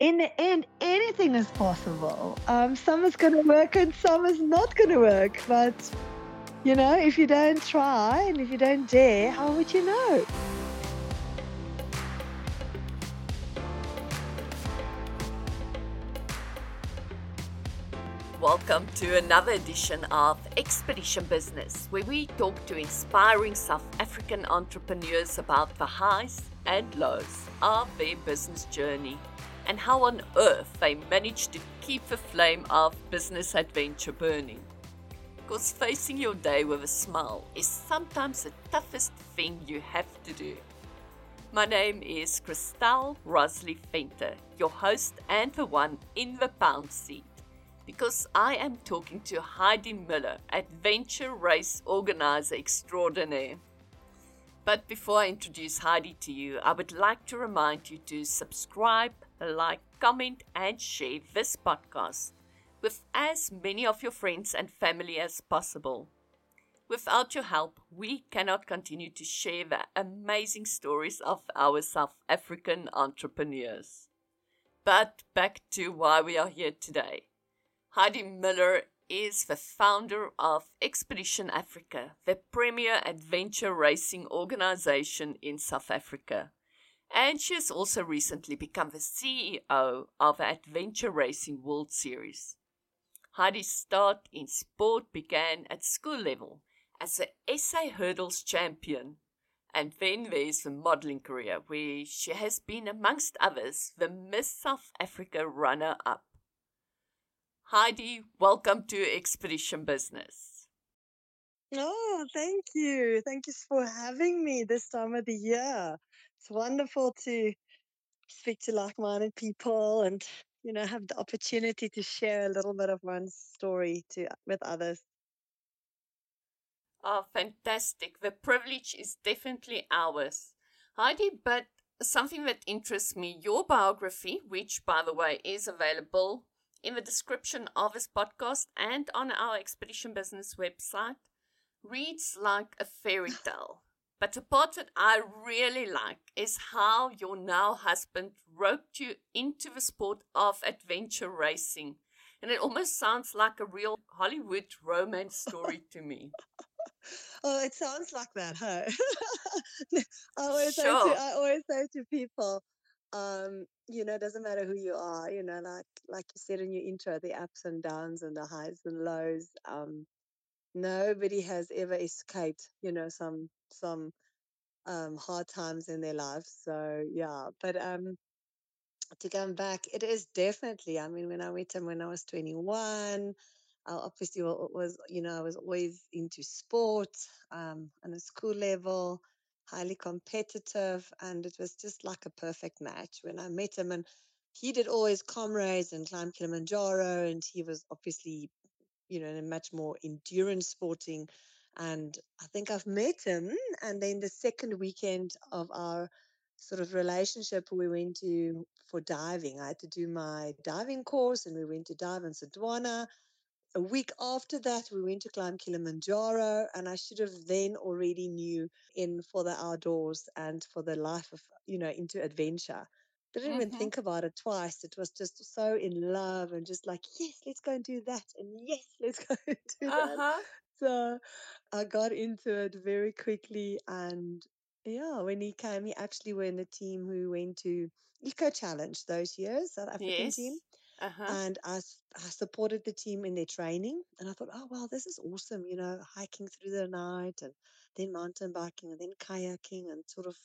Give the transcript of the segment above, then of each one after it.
in the end, anything is possible. Um, some is going to work and some is not going to work. But, you know, if you don't try and if you don't dare, how would you know? Welcome to another edition of Expedition Business, where we talk to inspiring South African entrepreneurs about the highs and lows of their business journey and how on earth they managed to keep the flame of business adventure burning. Because facing your day with a smile is sometimes the toughest thing you have to do. My name is Christelle Rosley Venter, your host and the one in the pound seat, because I am talking to Heidi Muller, adventure race organizer extraordinaire. But before I introduce Heidi to you, I would like to remind you to subscribe, like, comment, and share this podcast with as many of your friends and family as possible. Without your help, we cannot continue to share the amazing stories of our South African entrepreneurs. But back to why we are here today. Heidi Muller is the founder of Expedition Africa, the premier adventure racing organization in South Africa. And she has also recently become the CEO of Adventure Racing World Series. Heidi's start in sport began at school level as a SA hurdles champion. And then there's the modeling career, where she has been, amongst others, the Miss South Africa runner up. Heidi, welcome to Expedition Business. Oh, thank you. Thank you for having me this time of the year. It's wonderful to speak to like minded people and, you know, have the opportunity to share a little bit of one's story to with others. Oh, fantastic. The privilege is definitely ours. Heidi, but something that interests me, your biography, which by the way is available in the description of this podcast and on our Expedition Business website, reads like a fairy tale. But the part that I really like is how your now husband roped you into the sport of adventure racing. And it almost sounds like a real Hollywood romance story to me. oh, it sounds like that, huh? I always sure. say to I always say to people, um, you know, it doesn't matter who you are, you know, like like you said in your intro, the ups and downs and the highs and lows. Um, nobody has ever escaped, you know, some some um hard times in their lives. So yeah, but um to come back, it is definitely. I mean, when I met him when I was 21, I obviously was, you know, I was always into sport um, on a school level, highly competitive, and it was just like a perfect match when I met him. And he did always comrades and climb Kilimanjaro, and he was obviously, you know, in a much more endurance sporting. And I think I've met him, and then the second weekend of our sort of relationship we went to for diving. I had to do my diving course and we went to dive in Sodwana. A week after that, we went to climb Kilimanjaro, and I should have then already knew in for the outdoors and for the life of, you know, into adventure. Didn't even Mm-hmm. think about it twice. It was just so in love and just like, yes, let's go and do that. And yes, let's go and do Uh that. So I got into it very quickly. And yeah, when he came, he actually were in the team who went to Eco Challenge those years, South African team. Yes. Uh huh. And I, I supported the team in their training. And I thought, oh, wow, this is awesome, you know, hiking through the night and then mountain biking and then kayaking and sort of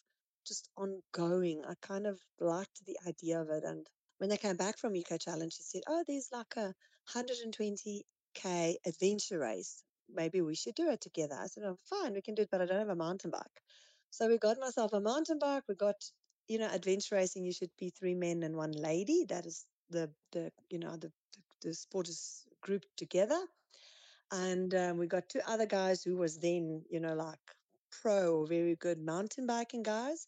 just ongoing. I kind of liked the idea of it. And when they came back from Eco Challenge, she said, oh, there's like a 120K adventure race. Maybe we should do it together. I said, oh, fine, we can do it, but I don't have a mountain bike. So we got myself a mountain bike. We got, you know, adventure racing, you should be three men and one lady. That is the, the you know, the, the, the sport is grouped together. And um, we got two other guys who was then, you know, like pro or very good mountain biking guys.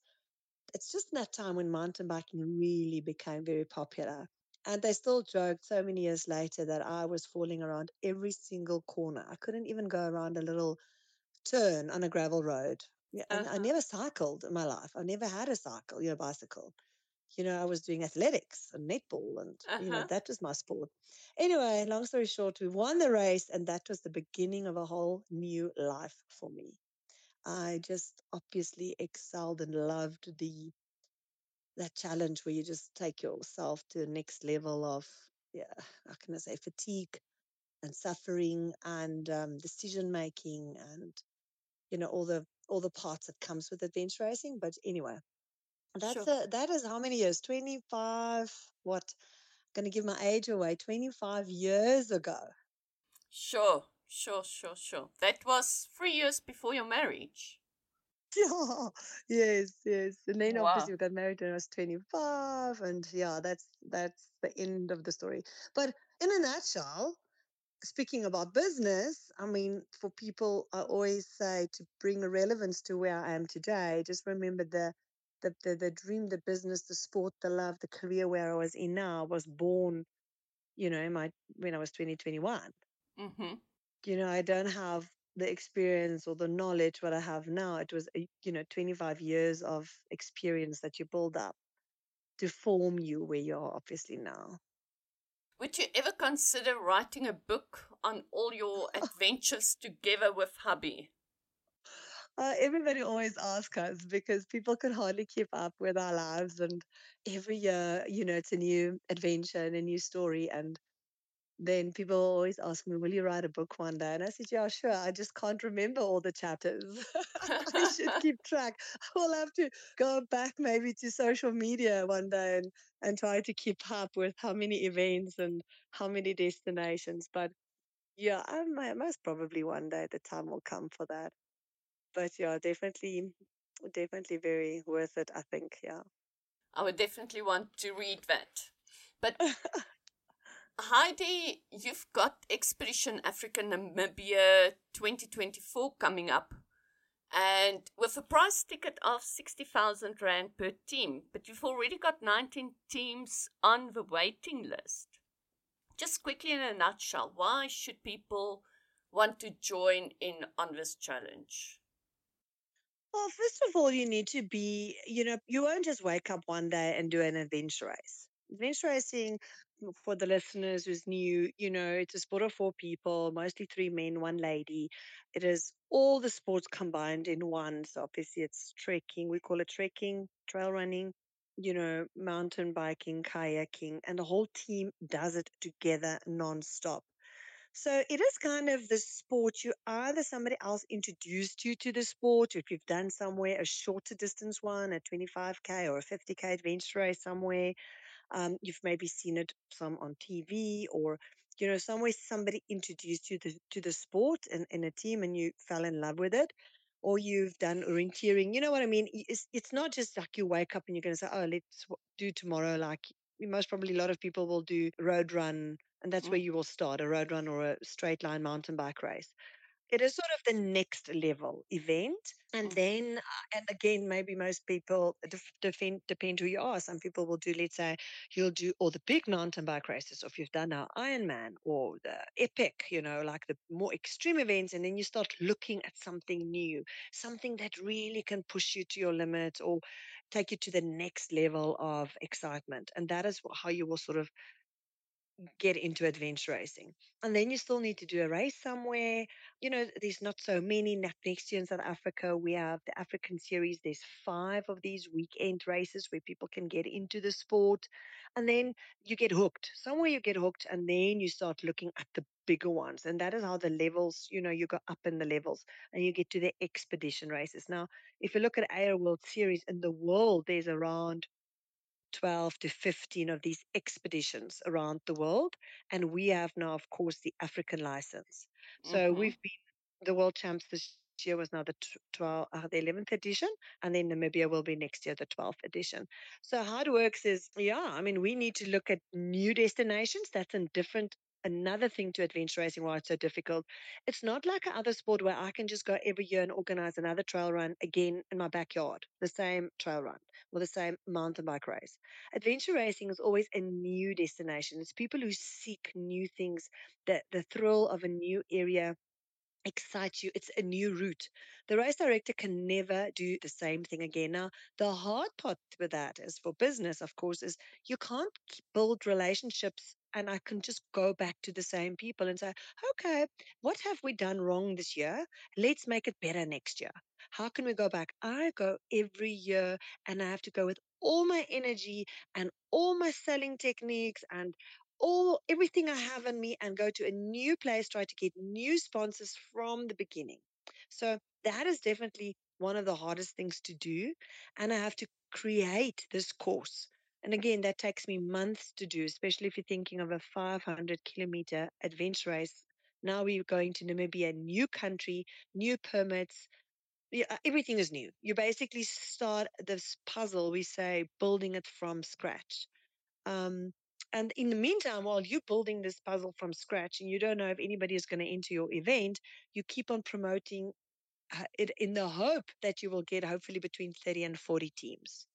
It's just in that time when mountain biking really became very popular. And they still joked so many years later that I was falling around every single corner. I couldn't even go around a little turn on a gravel road. Yeah, and I never cycled in my life. I never had a cycle, you know, bicycle. you know, I was doing athletics and netball, and you know Uh-huh. that was my sport. Anyway, long story short, we won the race, and that was the beginning of a whole new life for me. I just obviously excelled and loved the that challenge where you just take yourself to the next level of yeah, how can I say fatigue and suffering and um, decision making and you know all the all the parts that comes with adventure racing. But anyway, that's Sure. a that is how many years? Twenty five. What? I'm Going to give my age away. Twenty five years ago. Sure. Sure, sure, sure. That was three years before your marriage. Yeah, yes, yes. And then obviously Wow. we got married when I was 25, and yeah, that's that's the end of the story. But in a nutshell, speaking about business, I mean, for people, I always say to bring a relevance to where I am today, just remember the the the, the dream, the business, the sport, the love, the career where I was in now was born, you know, in my when I was 20, 21 Mm-hmm. You know, I don't have the experience or the knowledge what I have now. It was, you know, 25 years of experience that you build up to form you where you are obviously now. Would you ever consider writing a book on all your adventures together with hubby? Uh, everybody always asks us because people can hardly keep up with our lives. And every year, you know, it's a new adventure and a new story. And then people always ask me, Will you write a book one day? And I said, Yeah, sure. I just can't remember all the chapters. I should keep track. I'll have to go back maybe to social media one day and, and try to keep up with how many events and how many destinations. But yeah, I might, most probably one day the time will come for that. But yeah, definitely, definitely very worth it, I think. Yeah. I would definitely want to read that. But Heidi, you've got Expedition Africa Namibia 2024 coming up. And with a price ticket of 60,000 Rand per team, but you've already got 19 teams on the waiting list. Just quickly in a nutshell, why should people want to join in on this challenge? Well, first of all, you need to be, you know, you won't just wake up one day and do an adventure race. Adventure racing, for the listeners who's new, you know, it's a sport of four people, mostly three men, one lady. It is all the sports combined in one. So obviously it's trekking, we call it trekking, trail running, you know, mountain biking, kayaking, and the whole team does it together non-stop. So it is kind of the sport you either somebody else introduced you to the sport, if you've done somewhere a shorter distance one, a 25k or a 50k adventure race somewhere, um, you've maybe seen it some on TV or you know somewhere somebody introduced you to, to the sport and in a team and you fell in love with it or you've done orienteering you know what i mean? It's, it's not just like you wake up and you're going to say oh let's do tomorrow like most probably a lot of people will do road run and that's where Mm, you will start a road run or a straight line mountain bike race it is sort of the next level event. And mhm, then, uh, and again, maybe most people depend, depend who you are. Some people will do, let's say, you'll do all the big mountain bike races, or if you've done now Ironman or the epic, you know, like the more extreme events. And then you start looking at something new, something that really can push you to your limit or take you to the next level of excitement. And that is how you will sort of get into adventure racing. And then you still need to do a race somewhere. You know, there's not so many. Ne- Next year in South Africa, we have the African Series. There's five of these weekend races where people can get into the sport. And then you get hooked. Somewhere you get hooked, and then you start looking at the bigger ones. And that is how the levels, you know, you go up in the levels and you get to the expedition races. Now, if you look at AR World Series in the world, there's around 12 to 15 of these expeditions around the world. And we have now, of course, the African license. So mhm. we've been the world champs this year was now the tw- 12, uh, the 11th edition, and then Namibia will be next year the 12th edition. So how it works is, yeah, I mean, we need to look at new destinations. That's in different. Another thing to adventure racing, why it's so difficult, it's not like another sport where I can just go every year and organize another trail run again in my backyard, the same trail run or the same mountain bike race Adventure racing is always a new destination. It's people who seek new things, the, the thrill of a new area, excites you. It's a new route. The race director can never do the same thing again. Now, the hard part with that is for business, of course, is you can't build relationships and I can just go back to the same people and say, okay, what have we done wrong this year? Let's make it better next year. How can we go back? I go every year and I have to go with all my energy and all my selling techniques and all everything I have in me and go to a new place, try to get new sponsors from the beginning. So that is definitely one of the hardest things to do. And I have to create this course. And again, that takes me months to do, especially if you're thinking of a 500 kilometer adventure race. Now we're going to Namibia, new country, new permits. Everything is new. You basically start this puzzle, we say, building it from scratch. Um, and in the meantime, while you're building this puzzle from scratch and you don't know if anybody is going to enter your event, you keep on promoting uh, it in the hope that you will get hopefully between 30 and 40 teams.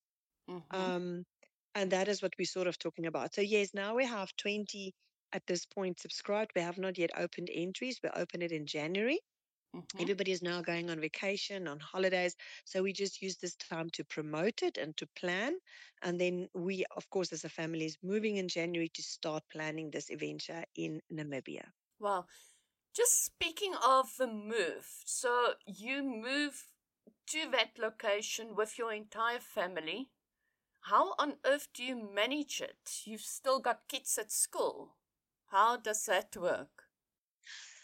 Mm-hmm. Um, and that is what we're sort of talking about. So, yes, now we have 20 at this point subscribed. We have not yet opened entries. We'll open it in January. Mm-hmm. Everybody is now going on vacation, on holidays. So we just use this time to promote it and to plan. And then we, of course, as a family, is moving in January to start planning this adventure in Namibia. Well, just speaking of the move, so you move to that location with your entire family. How on earth do you manage it? You've still got kids at school. How does that work?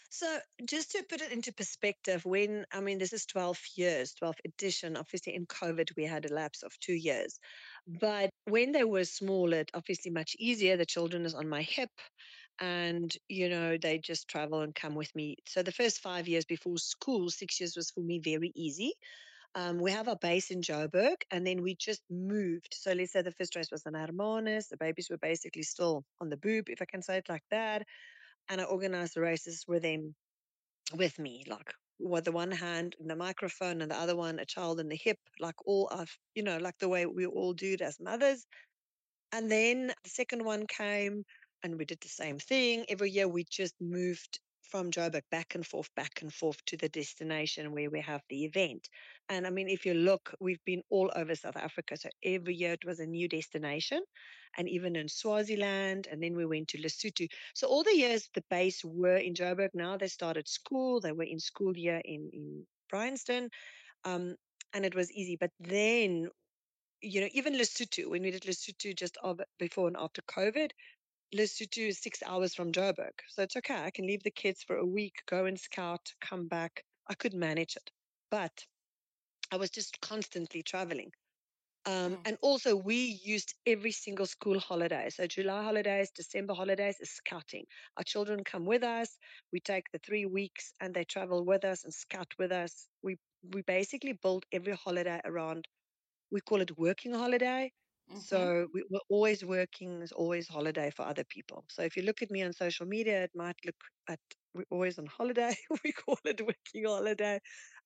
So, just to put it into perspective, when I mean, this is 12 years, 12th edition. Obviously, in COVID, we had a lapse of two years. But when they were small, it obviously much easier. The children is on my hip, and you know, they just travel and come with me. So, the first five years before school, six years was for me very easy. Um, we have our base in Joburg, and then we just moved. So, let's say the first race was in Hermanus. The babies were basically still on the boob, if I can say it like that. And I organized the races with them with me, like with the one hand in the microphone and the other one a child in the hip, like all of, you know, like the way we all do it as mothers. And then the second one came and we did the same thing. Every year we just moved from Joburg back and forth, back and forth to the destination where we have the event. And I mean, if you look, we've been all over South Africa. So every year it was a new destination. And even in Swaziland, and then we went to Lesotho. So all the years the base were in Joburg. Now they started school. They were in school year in, in Bryanston. Um, and it was easy. But then you know, even Lesotho, when we did Lesotho just before and after COVID, Lesotho is six hours from Joburg. So it's okay. I can leave the kids for a week, go and scout, come back. I could manage it. But I was just constantly traveling. Um, Mm. and also, we used every single school holiday. So, July holidays, December holidays is scouting. Our children come with us. We take the three weeks and they travel with us and scout with us. We, we basically build every holiday around we call it working holiday. Mm-hmm. So we, we're always working, is always holiday for other people. So if you look at me on social media, it might look at we're always on holiday. we call it working holiday.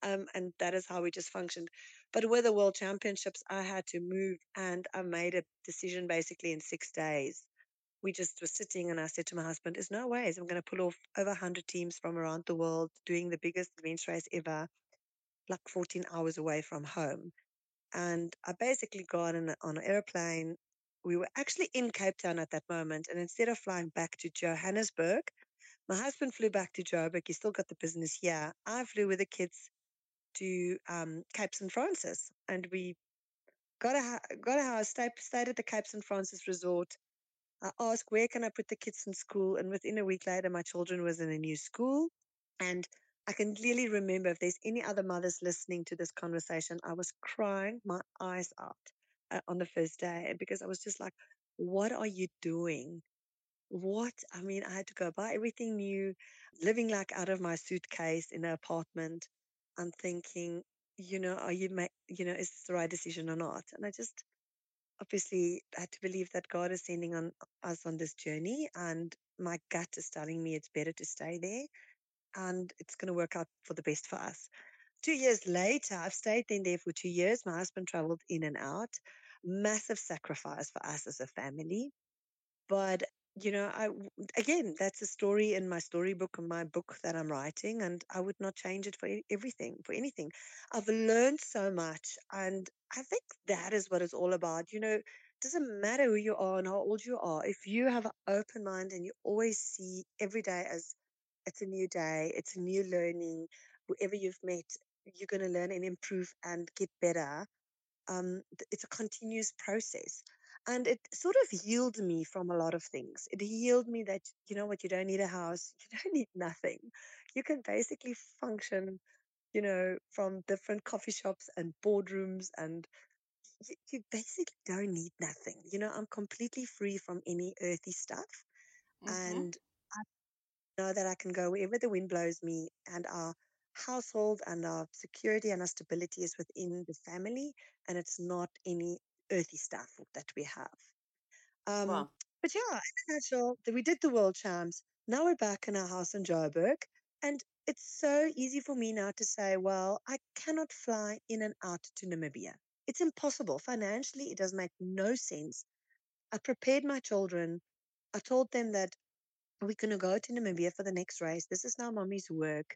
Um, and that is how we just functioned. But with the World Championships, I had to move and I made a decision basically in six days. We just were sitting and I said to my husband, There's no ways I'm going to pull off over 100 teams from around the world doing the biggest adventure race ever, like 14 hours away from home and I basically got on, on an airplane. We were actually in Cape Town at that moment, and instead of flying back to Johannesburg, my husband flew back to Joburg. He still got the business here. I flew with the kids to um, Cape St. Francis, and we got a got a house. Stayed, stayed at the Cape St. Francis resort. I asked where can I put the kids in school, and within a week later, my children was in a new school. And I can clearly remember if there's any other mothers listening to this conversation, I was crying my eyes out uh, on the first day because I was just like, what are you doing? What? I mean, I had to go buy everything new, living like out of my suitcase in an apartment. I'm thinking, you know, are you, ma- you know, is this the right decision or not? And I just obviously had to believe that God is sending on us on this journey, and my gut is telling me it's better to stay there and it's going to work out for the best for us. Two years later, I've stayed in there for two years. My husband traveled in and out. Massive sacrifice for us as a family. But you know, I, again, that's a story in my storybook and my book that I'm writing, and I would not change it for everything, for anything. I've learned so much, and I think that is what it's all about. You know, it doesn't matter who you are and how old you are. If you have an open mind and you always see every day as it's a new day, it's a new learning. Whoever you've met, you're going to learn and improve and get better um, it's a continuous process. And it sort of healed me from a lot of things. It healed me that, you know what, you don't need a house, you don't need nothing. You can basically function, you know, from different coffee shops and boardrooms, and you, you basically don't need nothing. You know, I'm completely free from any earthy stuff. Mm-hmm. And know that I can go wherever the wind blows me, and our household and our security and our stability is within the family, and it's not any earthy stuff that we have. Um, Well, but yeah, in a nutshell, we did the world champs. Now we're back in our house in Joburg, and it's so easy for me now to say, well, I cannot fly in and out to Namibia. It's impossible. Financially, it does make no sense. I prepared my children. I told them that we're going to go to Namibia for the next race. This is now mommy's work.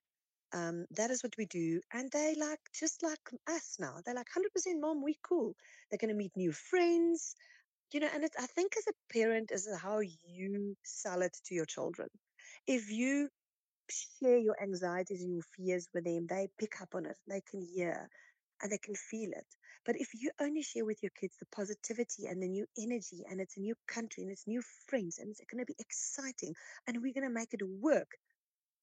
Um, that is what we do. And they like, just like us now, they're like, 100% mom, we cool. They're going to meet new friends, you know, and I think as a parent is how you sell it to your children. If you share your anxieties and your fears with them, they pick up on it, they can hear and they can feel it. But if you only share with your kids the positivity and the new energy, and it's a new country and it's new friends, and it's going to be exciting, and we're going to make it work,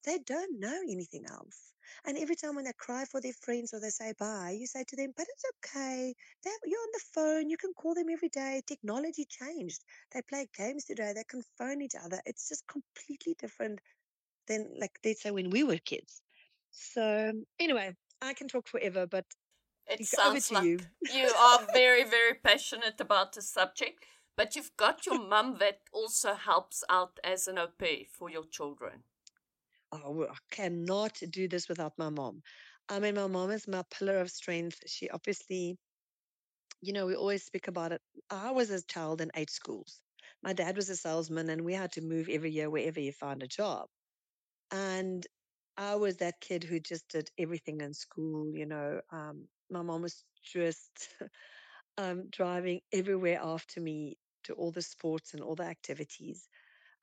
they don't know anything else. And every time when they cry for their friends or they say bye, you say to them, but it's okay. They you're on the phone. You can call them every day. Technology changed. They play games today. They can phone each other. It's just completely different than, like, let's say when we were kids. So, anyway, I can talk forever, but it sounds to you. like you are very, very passionate about the subject, but you've got your mum that also helps out as an au pair for your children. Oh, I cannot do this without my mom. I mean, my mom is my pillar of strength. She obviously, you know, we always speak about it. I was a child in eight schools. My dad was a salesman, and we had to move every year wherever you found a job. And I was that kid who just did everything in school. You know, um, my mom was just um, driving everywhere after me to all the sports and all the activities.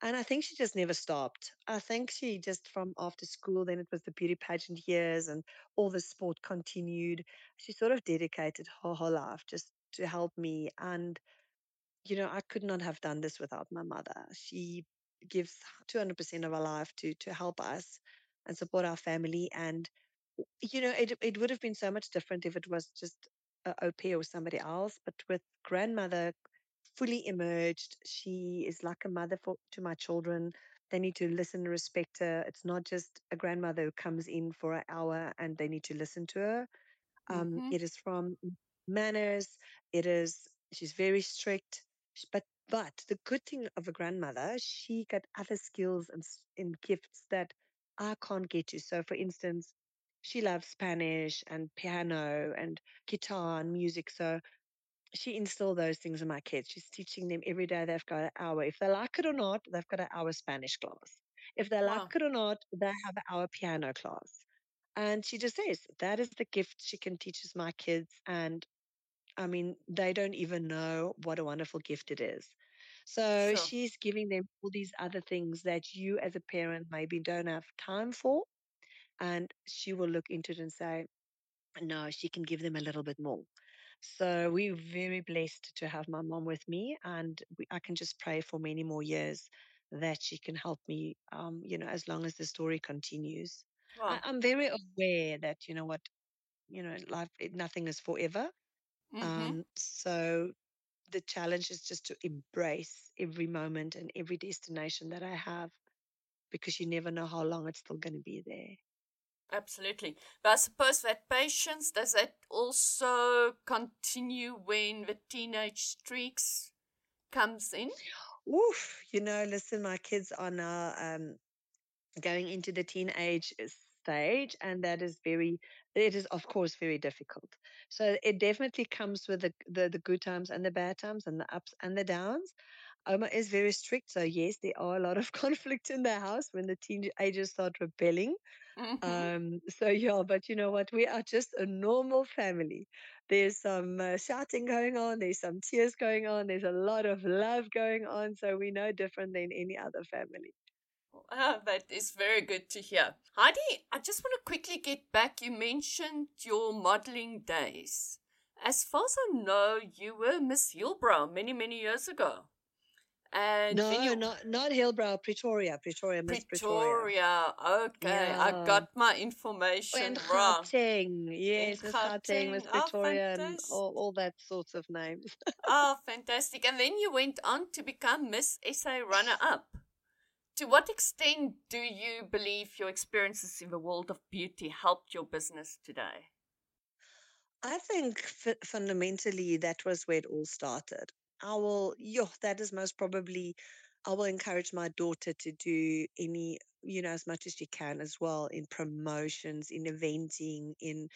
And I think she just never stopped. I think she just from after school, then it was the beauty pageant years and all the sport continued. She sort of dedicated her whole life just to help me. And, you know, I could not have done this without my mother. She gives 200% of her life to to help us and support our family. And, you know, it, it would have been so much different if it was just a au pair or somebody else. But with grandmother fully emerged. She is like a mother for, to my children. They need to listen and respect her. It's not just a grandmother who comes in for an hour and they need to listen to her. Um, Mm-hmm. it is from manners. It is she's very strict. But but the good thing of a grandmother, she got other skills and, and gifts that I can't get to. So, for instance, she loves Spanish and piano and guitar and music. So she instilled those things in my kids. She's teaching them every day they've got an hour. If they like it or not, they've got an hour Spanish class. If they like it or not, they have an hour piano class. And she just says that is the gift she can teach us my kids. And I mean, they don't even know what a wonderful gift it is. So Sure. she's giving them all these other things that you as a parent maybe don't have time for. And she will look into it and say, no, she can give them a little bit more. So we're very blessed to have my mom with me, and we, I can just pray for many more years that she can help me. Um, you know, as long as the story continues. I, Wow. I'm very aware that you know what, you know, life it, nothing is forever. Mm-hmm. Um, so the challenge is just to embrace every moment and every destination that I have, because you never know how long it's still going to be there. Absolutely. But I suppose that patience, does that also continue when the teenage streaks comes in? Oof, you know, listen, my kids are now um, going into the teenage stage and that is very it is of course very difficult so it definitely comes with the, the the good times and the bad times and the ups and the downs Oma is very strict. So, yes, there are a lot of conflict in the house when the teenagers start rebelling. Mm-hmm. Um, so, yeah, but you know what? We are just a normal family. There's some uh, shouting going on, there's some tears going on, there's a lot of love going on. So, we're no different than any other family. Ah, that is very good to hear. Heidi, I just want to quickly get back. You mentioned your modeling days. As far as I know, you were Miss Hillbrow many, many years ago. And no, you... not not Hillbrow, Pretoria, Pretoria, Miss Pretoria. Pretoria. Okay, yeah. I got my information and wrong. Gauteng, yes, Miss Gauteng, Miss oh, Pretoria, oh, and all, all that sorts of names. oh, fantastic! And then you went on to become Miss SA runner-up. To what extent do you believe your experiences in the world of beauty helped your business today? I think f- fundamentally that was where it all started. I will, yo, that is most probably, I will encourage my daughter to do any, you know, as much as she can as well in promotions, in eventing, in,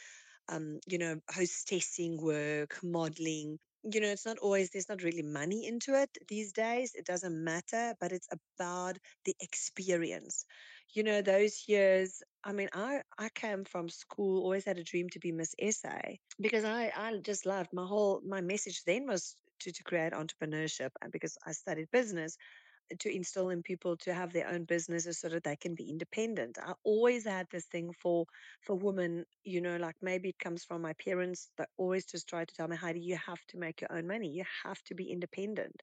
um, you know, hostessing work, modeling. You know, it's not always, there's not really money into it these days. It doesn't matter, but it's about the experience. You know, those years, I mean, I, I came from school, always had a dream to be Miss SA because I, I just loved my whole, my message then was to, to create entrepreneurship and because I studied business uh, to instill in people to have their own businesses so that they can be independent. I always had this thing for for women, you know, like maybe it comes from my parents that always just try to tell me, Heidi, you have to make your own money. You have to be independent.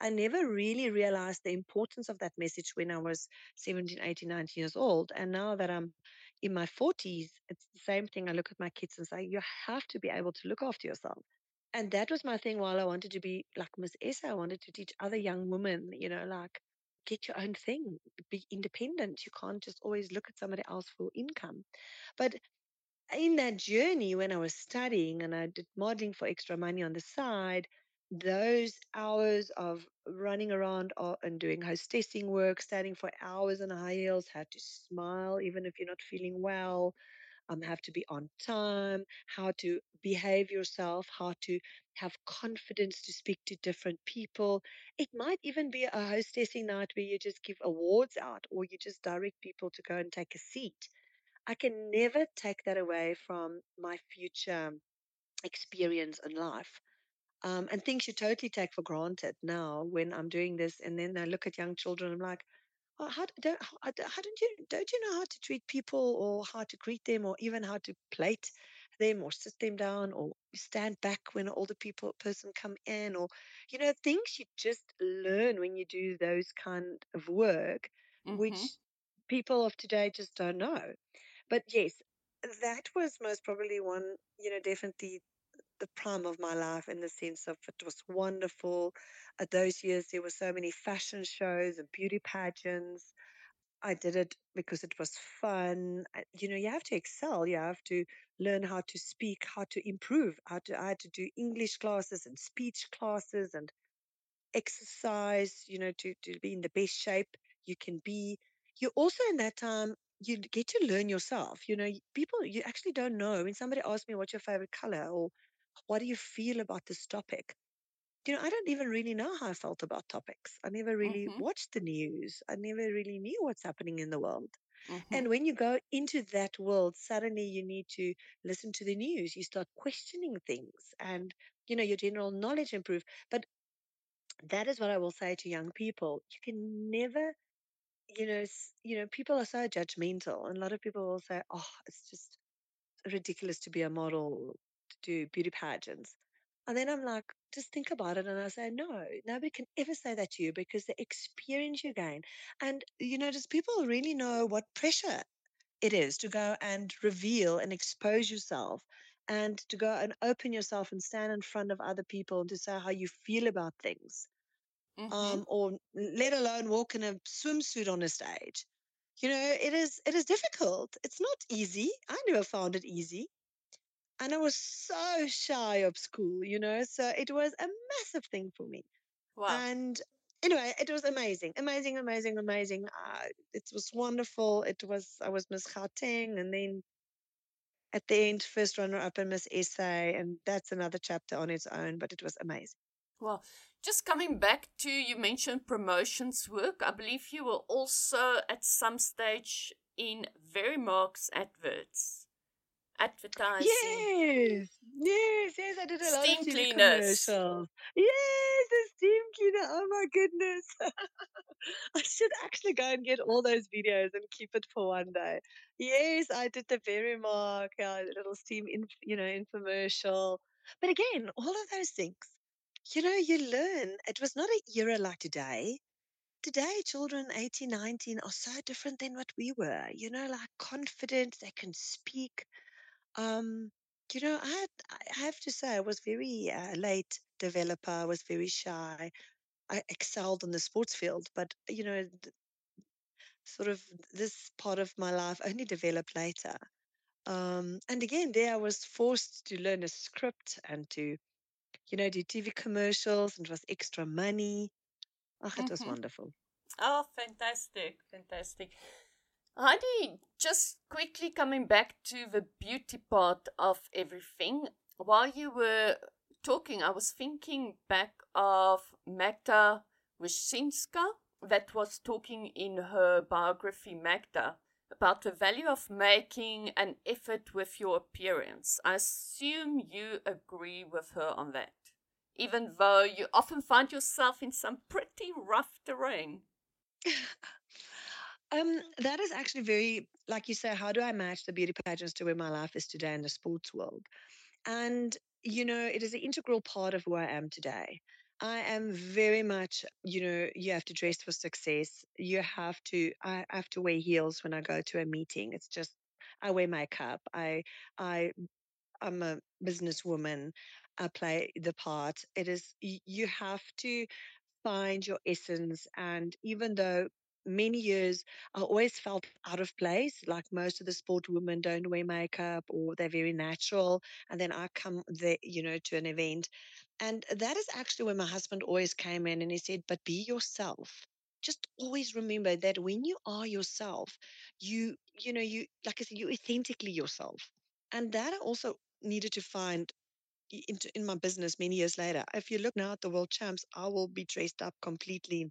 I never really realized the importance of that message when I was 17, 18, 19 years old. And now that I'm in my 40s, it's the same thing. I look at my kids and say, you have to be able to look after yourself and that was my thing while I wanted to be like Miss SA. I wanted to teach other young women, you know, like get your own thing, be independent. You can't just always look at somebody else for income. But in that journey, when I was studying and I did modeling for extra money on the side, those hours of running around and doing hostessing work, standing for hours on high heels, had to smile even if you're not feeling well um, have to be on time, how to behave yourself, how to have confidence to speak to different people. It might even be a hostessing night where you just give awards out or you just direct people to go and take a seat. I can never take that away from my future experience in life. Um, and things you totally take for granted now when I'm doing this. And then I look at young children, I'm like, well, how don't how, how don't you don't you know how to treat people or how to greet them or even how to plate them or sit them down or stand back when an older people person come in or you know things you just learn when you do those kind of work Mm-hmm. which people of today just don't know but yes that was most probably one you know definitely the prime of my life in the sense of it was wonderful. At those years, there were so many fashion shows and beauty pageants. I did it because it was fun. You know, you have to excel. You have to learn how to speak, how to improve. How to I had to do English classes and speech classes and exercise. You know, to to be in the best shape you can be. You also in that time you get to learn yourself. You know, people you actually don't know. When somebody asks me what's your favorite color or what do you feel about this topic? You know, I don't even really know how I felt about topics. I never really Mm-hmm. watched the news. I never really knew what's happening in the world. Mm-hmm. And when you go into that world, suddenly you need to listen to the news. You start questioning things and, you know, your general knowledge improve. But that is what I will say to young people. You can never, you know, you know, people are so judgmental. And a lot of people will say, oh, it's just ridiculous to be a model, do beauty pageants. And then I'm like, just think about it. And I say, no, nobody can ever say that to you because the experience you gain. And, you know, does people really know what pressure it is to go and reveal and expose yourself and to go and open yourself and stand in front of other people and to say how you feel about things? Mm-hmm. Um, or let alone walk in a swimsuit on a stage. You know, it is it is difficult. It's not easy. I never found it easy and I was so shy of school, you know, so it was a massive thing for me. Wow. And anyway, it was amazing, amazing, amazing, amazing. Uh, it was wonderful. It was, I was Miss Gauteng, and then at the end, first runner up in Miss SA. and that's another chapter on its own, but it was amazing. Well, Just coming back to you mentioned promotions work. I believe you were also at some stage in Verimark's adverts, advertising. Yes, yes, yes. I did a lot Steam of cleaners. commercials. Yes, the steam cleaner. Oh my goodness. I should actually go and get all those videos and keep it for one day. Yes, I did the Verimark, uh, little steam, in, you know, infomercial. But again, all of those things, you know, you learn. It was not an era like today. Today, children 18, 19 are so different than what we were. You know, like confident, they can speak. Um, you know, I had, I have to say, I was very uh, late developer. I was very shy. I excelled in the sports field, but you know, th- sort of this part of my life only developed later. Um, and again, there I was forced to learn a script and to, you know, do TV commercials, and it was extra money. Oh, it was Mm-hmm. wonderful. Oh, fantastic, fantastic. Heidi, just quickly coming back to the beauty part of everything. While you were talking, I was thinking back of Magda Wierzycka that was talking in her biography, Magda, about the value of making an effort with your appearance. I assume you agree with her on that, even though you often find yourself in some pretty rough terrain. Um, that is actually very, like you say, how do I match the beauty pageants to where my life is today in the sports world? And, you know, it is an integral part of who I am today. I am very much, you know, you have to dress for success. You have to, I have to wear heels when I go to a meeting. It's just, I wear makeup. I, I, I'm a businesswoman. I play the part. It is, you have to find your essence. And even though many years I always felt out of place, like most of the sport women don't wear makeup or they're very natural. And then I come there, you know, to an event. And that is actually where my husband always came in and he said, but be yourself. Just always remember that when you are yourself, you, you know, you, like I said, you authentically yourself. And that I also needed to find i- into in my business many years later. If you look now at the world champs, I will be dressed up completely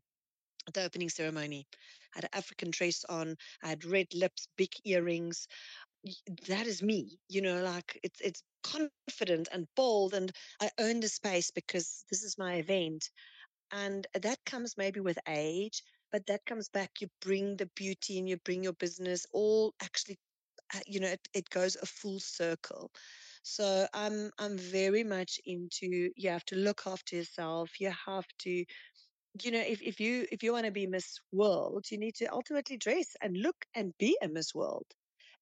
the opening ceremony. I had an African dress on. I had red lips, big earrings. That is me. You know, like it's it's confident and bold, and I own the space because this is my event. And that comes maybe with age, but that comes back. You bring the beauty and you bring your business all actually uh, you know it, it goes a full circle so i'm i'm very much into you have to look after yourself you have to you know if, if you if you want to be miss world you need to ultimately dress and look and be a miss world.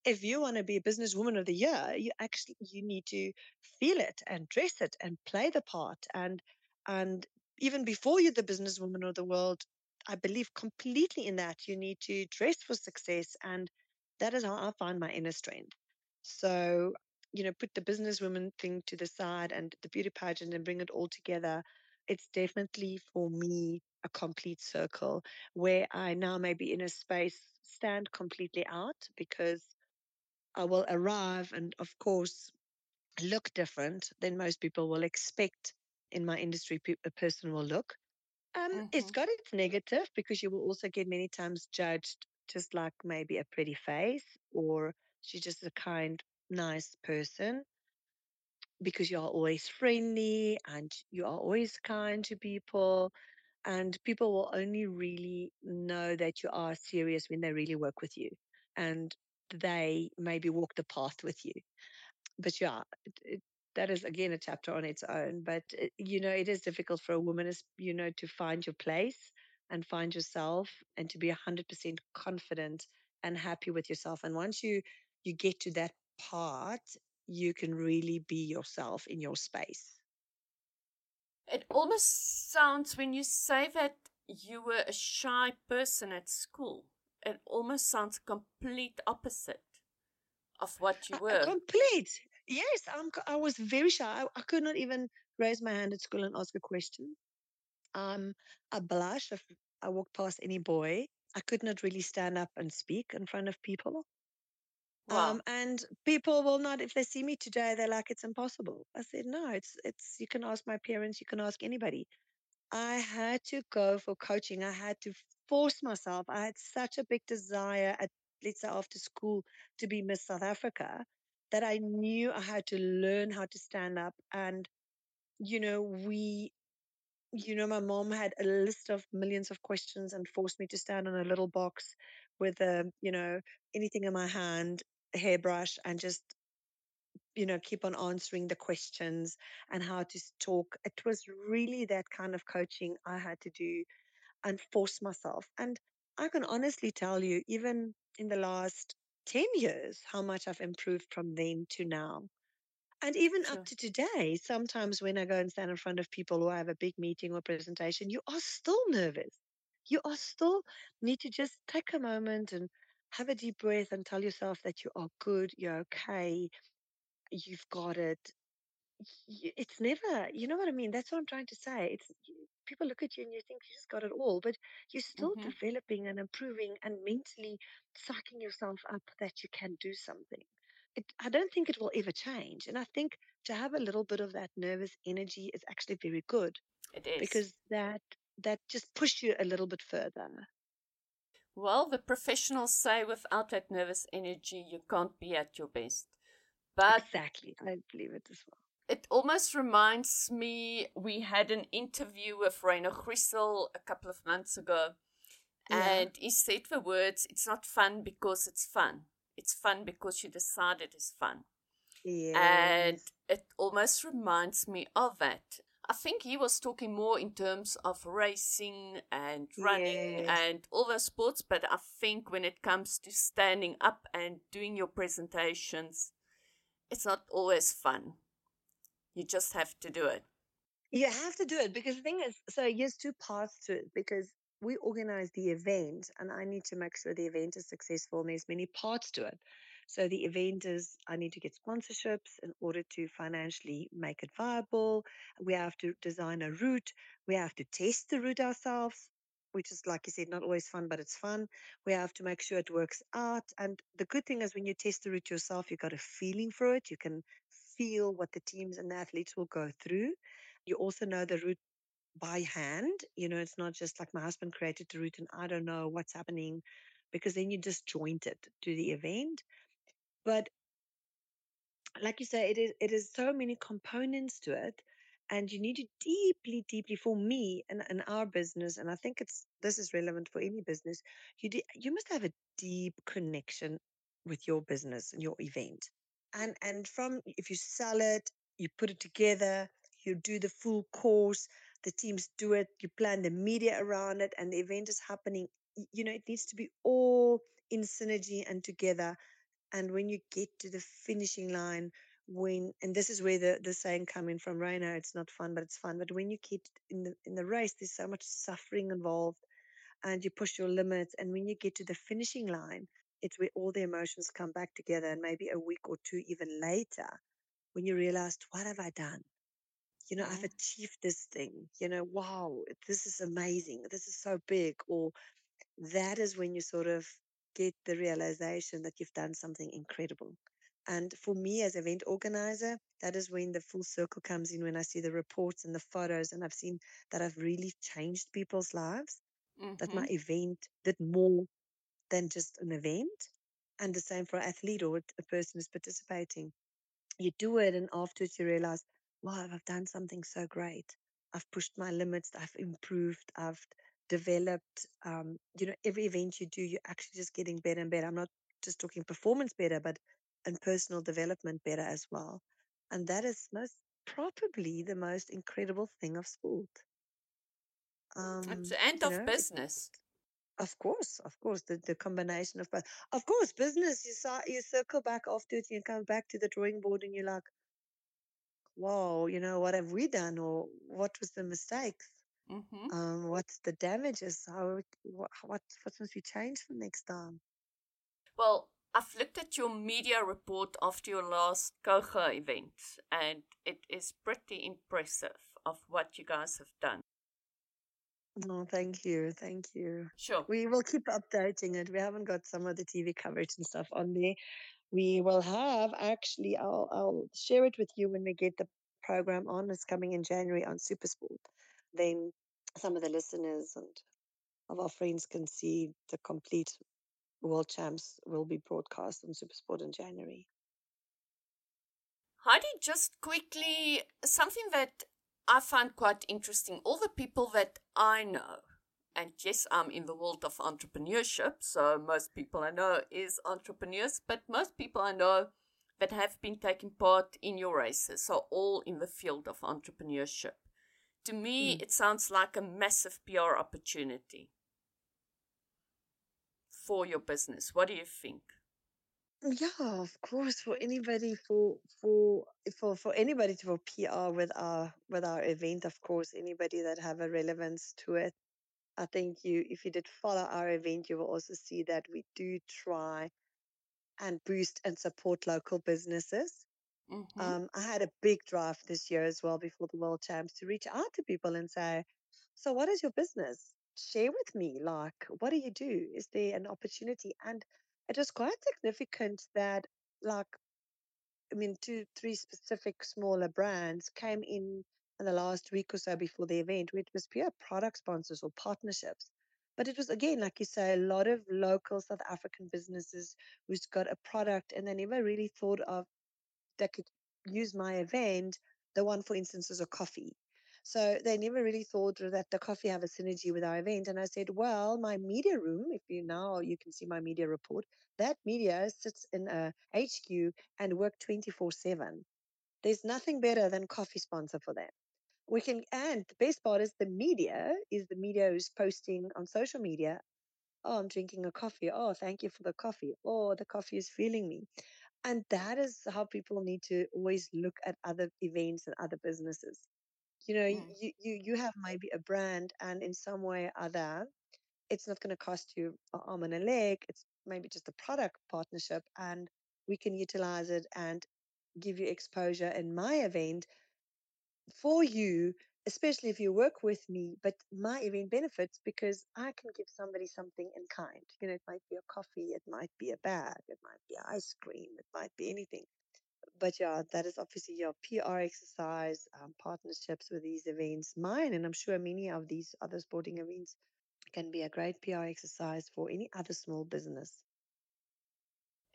If you want to be a businesswoman of the year you actually you need to feel it and dress it and play the part and and even before you're the businesswoman of the world i believe completely in that you need to dress for success and that is how i find my inner strength. So you know put the businesswoman thing to the side and the beauty pageant and bring it all together it's definitely for me a complete circle where i now may be in a space stand completely out because I will arrive and, of course, look different than most people will expect in my industry pe- a person will look. Um, it's Mm-hmm. got its negative because you will also get many times judged just like maybe a pretty face or she's just a kind, nice person because you are always friendly and you are always kind to people. And people will only really know that you are serious when they really work with you and they maybe walk the path with you but yeah, it, it, that is again a chapter on its own. But it, you know, it is difficult for a woman, is you know, to find your place and find yourself, and to be a hundred percent confident and happy with yourself. And once you you get to that part, you can really be yourself in your space. It almost sounds when you say that you were a shy person at school. It almost sounds complete opposite of what you were. complete yes. I'm, I was very shy. I, I could not even raise my hand at school and ask a question. Um, I blush if I walk past any boy. I could not really stand up and speak in front of people. Um, and people will not, if they see me today, they're like, it's impossible. I said, no, it's, it's, you can ask my parents, you can ask anybody. I had to go for coaching. I had to force myself. I had such a big desire at, let's say, after school to be Miss South Africa that I knew I had to learn how to stand up. And, you know, we, you know, my mom had a list of millions of questions and forced me to stand on a little box with a, you know, anything in my hand, hairbrush, and just you know, keep on answering the questions and how to talk. It was really that kind of coaching I had to do and force myself. And I can honestly tell you, even in the last 10 years, how much I've improved from then to now. And even up to today, sometimes when I go and stand in front of people or I have a big meeting or presentation, you are still nervous. You are still need to just take a moment and have a deep breath and tell yourself that you are good, you're okay, you've got it. It's never you know what i mean? That's what i'm trying to say. It's people look at you and you think you just got it all but you're still hmm developing and improving and mentally psyching yourself up that you can do something. It, i don't think it will ever change and i think to have a little bit of that nervous energy is actually very good It is. because that that just push you a little bit further Well, the professionals say without that nervous energy, you can't be at your best. But exactly i believe it as well it almost reminds me we had an interview with Ryno Griesel a couple of months ago, yeah and he said the words, It's not fun because it's fun. It's fun because you decide it is fun. And it almost reminds me of that. I think he was talking more in terms of racing and running yes and all those sports, but I think when it comes to standing up and doing your presentations, it's not always fun. You just have to do it. You have to do it because the thing is, so here's two paths to it because we organize the event and I need to make sure the event is successful and there's many parts to it. So the event is I need to get sponsorships in order to financially make it viable. We have to design a route. We have to test the route ourselves, which is like you said, not always fun, but it's fun. We have to make sure it works out. And the good thing is when you test the route yourself, you got a feeling for it. You can feel what the teams and the athletes will go through you also know the route by hand. You know, it's not just like my husband created the route and I don't know what's happening because then you just joint it to the event. But like you say, it is it is so many components to it, and you need to deeply, deeply for me and, and our business, and I think it's this is relevant for any business. You de- you must have a deep connection with your business and your event, and and from if you sell it, you put it together, you do the full course, the teams do it, you plan the media around it, and the event is happening. You know, it needs to be all in synergy and together and when you get to the finishing line, when and this is where the, the saying coming from Ryno, it's not fun, but it's fun. But when you get in the in the race, there's so much suffering involved and you push your limits. And when you get to the finishing line, it's where all the emotions come back together. And maybe a week or two even later, when you realized, what have I done? You know, I've Mm, achieved this thing. You know, wow, this is amazing. This is so big. Or that is when you sort of get the realization that you've done something incredible. And for me as event organizer, that is when the full circle comes in when I see the reports and the photos and I've seen that I've really changed people's lives, that Mm-hmm. my event did more than just an event. And the same for an athlete or a person who's participating you do it and afterwards you realize wow i've done something so great i've pushed my limits i've improved i've developed um, you know every event you do you're actually just getting better and better. I'm not just talking performance better but and personal development better as well. And that is most probably the most incredible thing of sport. Um the end of know business. of course of course the, the combination of both. Of course business you saw you circle back afterwards you come back to the drawing board and you're like whoa, you know, what have we done? or what was the mistakes? Mm-hmm. Um, what's the damages? How what what what must we change for next time? Well, I've looked at your media report after your last Kocha event, and it is pretty impressive of what you guys have done. No, thank you, thank you. Sure. We will keep updating it. We haven't got some of the TV coverage and stuff on there. We will have actually. I'll I'll share it with you when we get the program on. It's coming in January on Supersport. Then some of the listeners and of our friends can see the complete World Champs will be broadcast on Supersport in January. Heidi, just quickly, something that I find quite interesting. All the people that I know, and yes, I'm in the world of entrepreneurship, so most people I know is entrepreneurs, but most people I know that have been taking part in your races are all in the field of entrepreneurship. To me, mm. it sounds like a massive PR opportunity for your business. What do you think? Yeah, of course. For anybody, for for for for anybody to for PR with our with our event, of course, anybody that have a relevance to it. I think you, if you did follow our event, you will also see that we do try and boost and support local businesses. Mm-hmm. Um, I had a big drive this year as well before the World Champs to reach out to people and say, "So, what is your business? Share with me. Like, what do you do? Is there an opportunity?" And it was quite significant that, like, I mean, two, three specific smaller brands came in in the last week or so before the event, which was pure product sponsors or partnerships. But it was again, like you say, a lot of local South African businesses who's got a product and they never really thought of that could use my event. The one, for instance, is a coffee. So they never really thought that the coffee have a synergy with our event. And I said, well, my media room, if you now you can see my media report, that media sits in a HQ and work 24 7. There's nothing better than coffee sponsor for them we can and the best part is the media is the media who's posting on social media oh i'm drinking a coffee oh thank you for the coffee oh the coffee is feeling me and that is how people need to always look at other events and other businesses you know mm. you, you you have maybe a brand and in some way or other it's not going to cost you an arm and a leg it's maybe just a product partnership and we can utilize it and give you exposure in my event for you, especially if you work with me, but my event benefits because I can give somebody something in kind. You know, it might be a coffee, it might be a bag, it might be ice cream, it might be anything. But yeah, that is obviously your PR exercise, um, partnerships with these events. Mine, and I'm sure many of these other sporting events can be a great PR exercise for any other small business.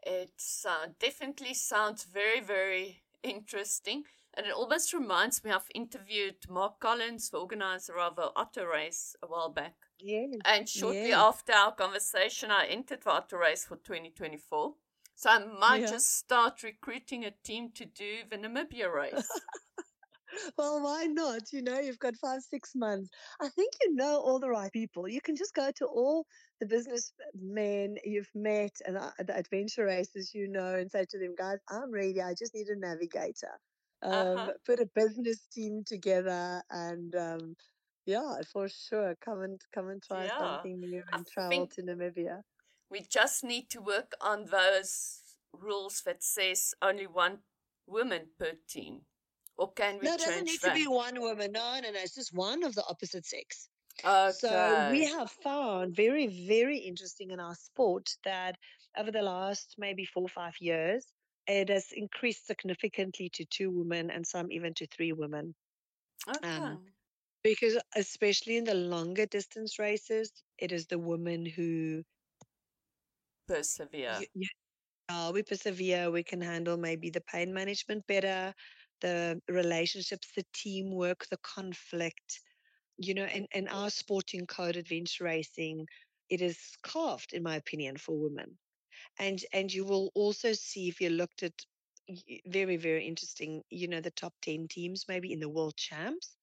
It uh, definitely sounds very, very interesting. And it almost reminds me, I've interviewed Mark Collins, the organizer of the Otter race a while back. Yeah. And shortly yeah. after our conversation, I entered the Otter race for 2024. So I might yeah. just start recruiting a team to do the Namibia race. well, why not? You know, you've got five, six months. I think you know all the right people. You can just go to all the businessmen you've met and uh, the adventure races you know and say to them, guys, I'm ready. I just need a navigator. Um, uh-huh. Put a business team together and um, yeah, for sure. Come and come and try yeah. something new and I travel to Namibia. We just need to work on those rules that says only one woman per team. Or can we no, it doesn't need that? to be one woman. No, no, no. It's just one of the opposite sex. Okay. So we have found very, very interesting in our sport that over the last maybe four or five years, it has increased significantly to two women and some even to three women. Okay. Um, because especially in the longer distance races, it is the women who persevere. You, uh, we persevere. We can handle maybe the pain management better the relationships, the teamwork, the conflict. You know, in, in our sporting code, adventure racing, it is carved, in my opinion, for women. And and you will also see if you looked at very very interesting. You know, the top ten teams maybe in the world champs,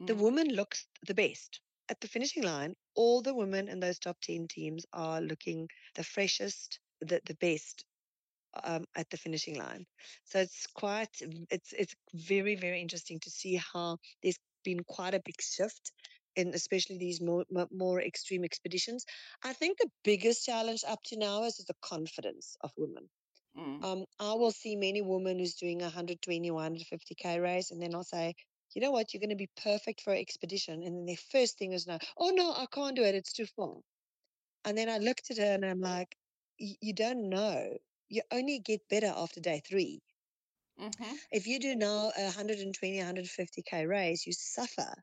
mm. the woman looks the best at the finishing line. All the women in those top ten teams are looking the freshest, the the best um, at the finishing line. So it's quite it's it's very very interesting to see how there's been quite a big shift in especially these more more extreme expeditions. I think the biggest challenge up to now is the confidence of women. Mm. Um, I will see many women who's doing a 120, 150k race, and then I'll say, you know what, you're going to be perfect for an expedition. And then their first thing is no, oh no, I can't do it, it's too far. And then I looked at her and I'm like, you don't know you only get better after day 3 mm-hmm. If you do now a 120, 150k race, you suffer.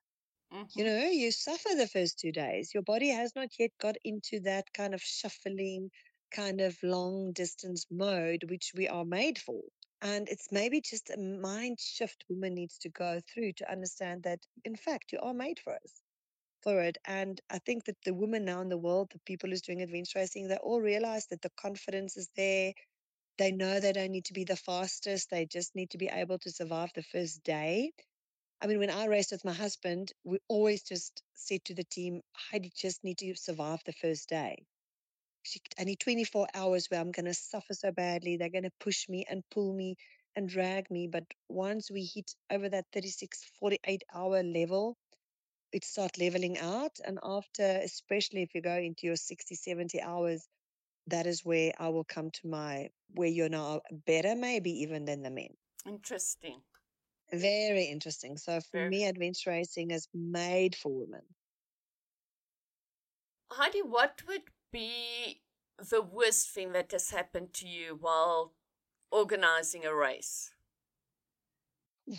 You Mhm. know, you suffer the first two days. Your body has not yet got into that kind of shuffling, kind of long distance mode, which we are made for. And it's maybe just a mind shift woman needs to go through to understand that, in fact, you are made for us, for it. And I think that the women now in the world, the people who's doing adventure racing, they all realize that the confidence is there. They know they don't need to be the fastest. They just need to be able to survive the first day I mean, when I raced with my husband, we always just said to the team, Heidi just need to survive the first day. She, I need 24 hours where I'm going to suffer so badly. They're going to push me and pull me and drag me. But once we hit over that 36, 48 hour level, it start leveling out. And after, especially if you go into your 60, 70 hours, that is where I will come to my, where you're now better, maybe even than the men. Interesting. Very interesting. So for me, adventure racing is made for women. Heidi, what would be the worst thing that has happened to you while organizing a race?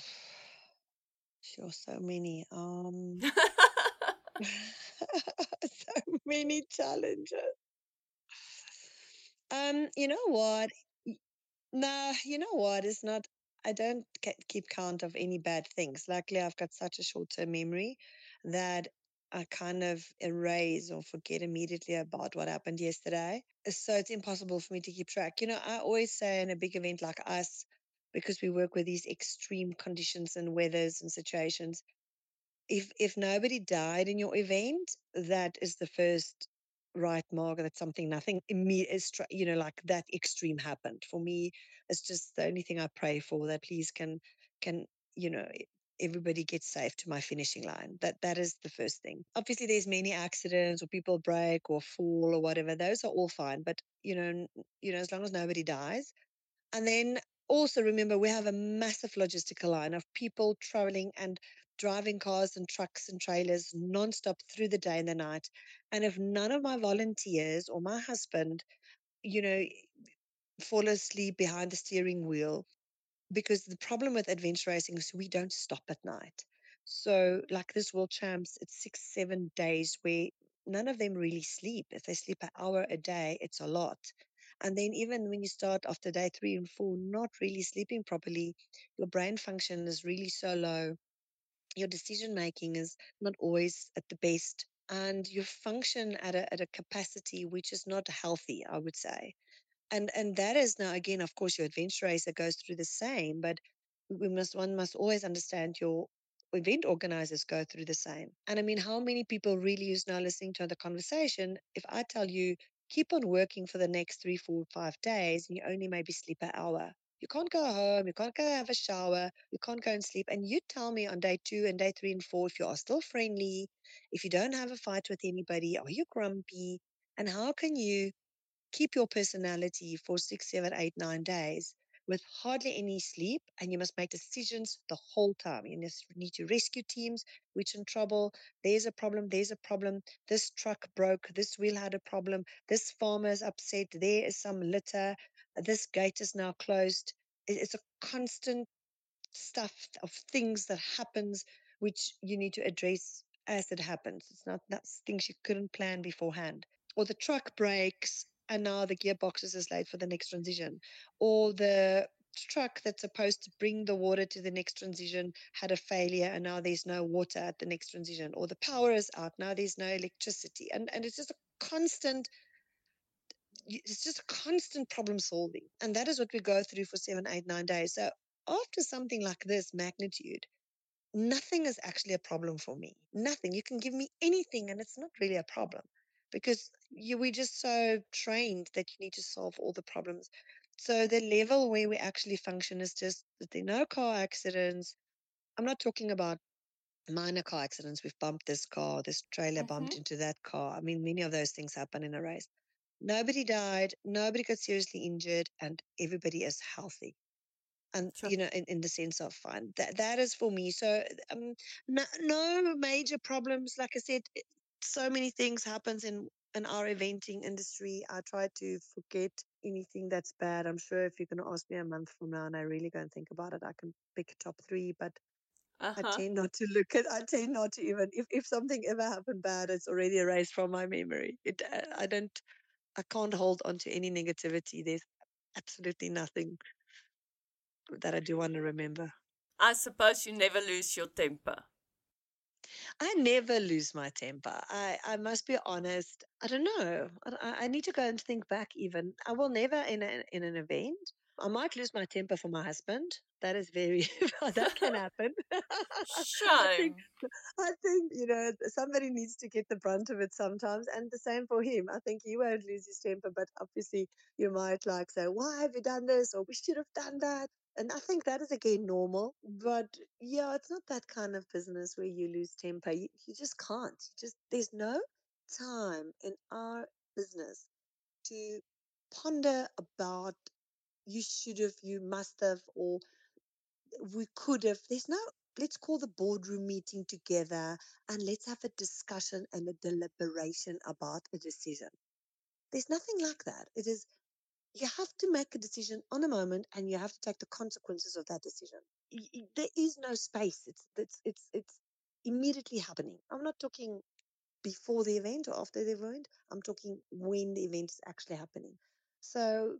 Sure, so many. Um, so many challenges. Um, you know what? No, you know what? It's not. I don't ke- keep count of any bad things. Luckily, I've got such a short-term memory that I kind of erase or forget immediately about what happened yesterday. Uh, so it's impossible for me to keep track. You know, I always say in a big event like us, because we work with these extreme conditions and weathers and situations, if if nobody died in your event, that is the first right mark that something nothing imme- is you know like that extreme happened for me. It's just the only thing i pray for that please can can you know everybody get safe to my finishing line. That that is the first thing. Obviously there's many accidents or people break or fall or whatever those are all fine but you know you know as long as nobody dies. And then also remember, we have a massive logistical line of people traveling and driving cars and trucks and trailers nonstop through the day and the night. And if none of my volunteers or my husband, you know, fall asleep behind the steering wheel, because the problem with adventure racing is we don't stop at night. So, like this World Champs, it's six, seven days where none of them really sleep. If they sleep an hour a day, it's a lot. And then, even when you start after day three and four, not really sleeping properly, your brain function is really so low. Your decision making is not always at the best. And you function at a, at a capacity which is not healthy, I would say and and that is now again of course your adventure racer goes through the same but we must one must always understand your event organizers go through the same and i mean how many people really is now listening to the conversation if i tell you keep on working for the next three four five days and you only maybe sleep an hour. You can't go home you can't go have a shower you can't go and sleep and you tell me on day two and day three and four if you are still friendly if you don't have a fight with anybody are you grumpy and how can you keep your personality for six, seven, eight, nine days with hardly any sleep, and you must make decisions the whole time. You need to rescue teams which in trouble. There's a problem. There's a problem. This truck broke. This wheel had a problem. This farmer is upset. There is some litter. Uh, this gate is now closed. It's a constant stuff of things that happens which you need to address as it happens. It's not that's things you couldn't plan beforehand. Or the truck breaks and now the gearbox is late for the next transition. Or the truck that's supposed to bring the water to the next transition had a failure and now there's no water at the next transition. Or the power is out, now there's no electricity. And and it's just a constant it's just constant problem solving. And that is what we go through for seven, eight, nine days. So after something like this magnitude, nothing is actually a problem for me. Nothing. You can give me anything and it's not really a problem because you, we're just so trained that you need to solve all the problems. So the level where we actually function is just that there are no car accidents. I'm not talking about minor car accidents. We've bumped this car, this trailer Mm-hmm. bumped into that car. I mean, many of those things happen in a race. Nobody died, nobody got seriously injured, and everybody is healthy. And Sure. you know, in, in the sense of fun, that that is for me. So, um, no, no major problems. Like I said, so many things happens in in our eventing industry. I try to forget anything that's bad. I'm sure if you're going to ask me a month from now, and I really go and think about it, I can pick a top three. But Uh I tend not to look at I tend not to even if if something ever happened bad, it's already erased from my memory. It uh, I don't I can't hold on to any negativity. There's absolutely nothing that I do want to remember. I suppose you never lose your temper. I never lose my temper. I, I must be honest. I don't know. I, I need to go and think back. Even I will never in a, in an event. I might lose my temper for my husband. That is very that can happen. I think I think you know somebody needs to get the brunt of it sometimes, and the same for him. I think he won't lose his temper, but obviously you might like say, "Why have you done this?" or "We should have done that." And I think that is again normal. But yeah, it's not that kind of business where you lose temper. You, you just can't. You just there's no time in our business to ponder about you should have, you must have, or we could have. There's no, let's call the boardroom meeting together and let's have a discussion and a deliberation about a decision. There's nothing like that. It is, you have to make a decision on a moment and you have to take the consequences of that decision. There is no space. It's, it's, it's, it's immediately happening. I'm not talking before the event or after the event. I'm talking when the event is actually happening. So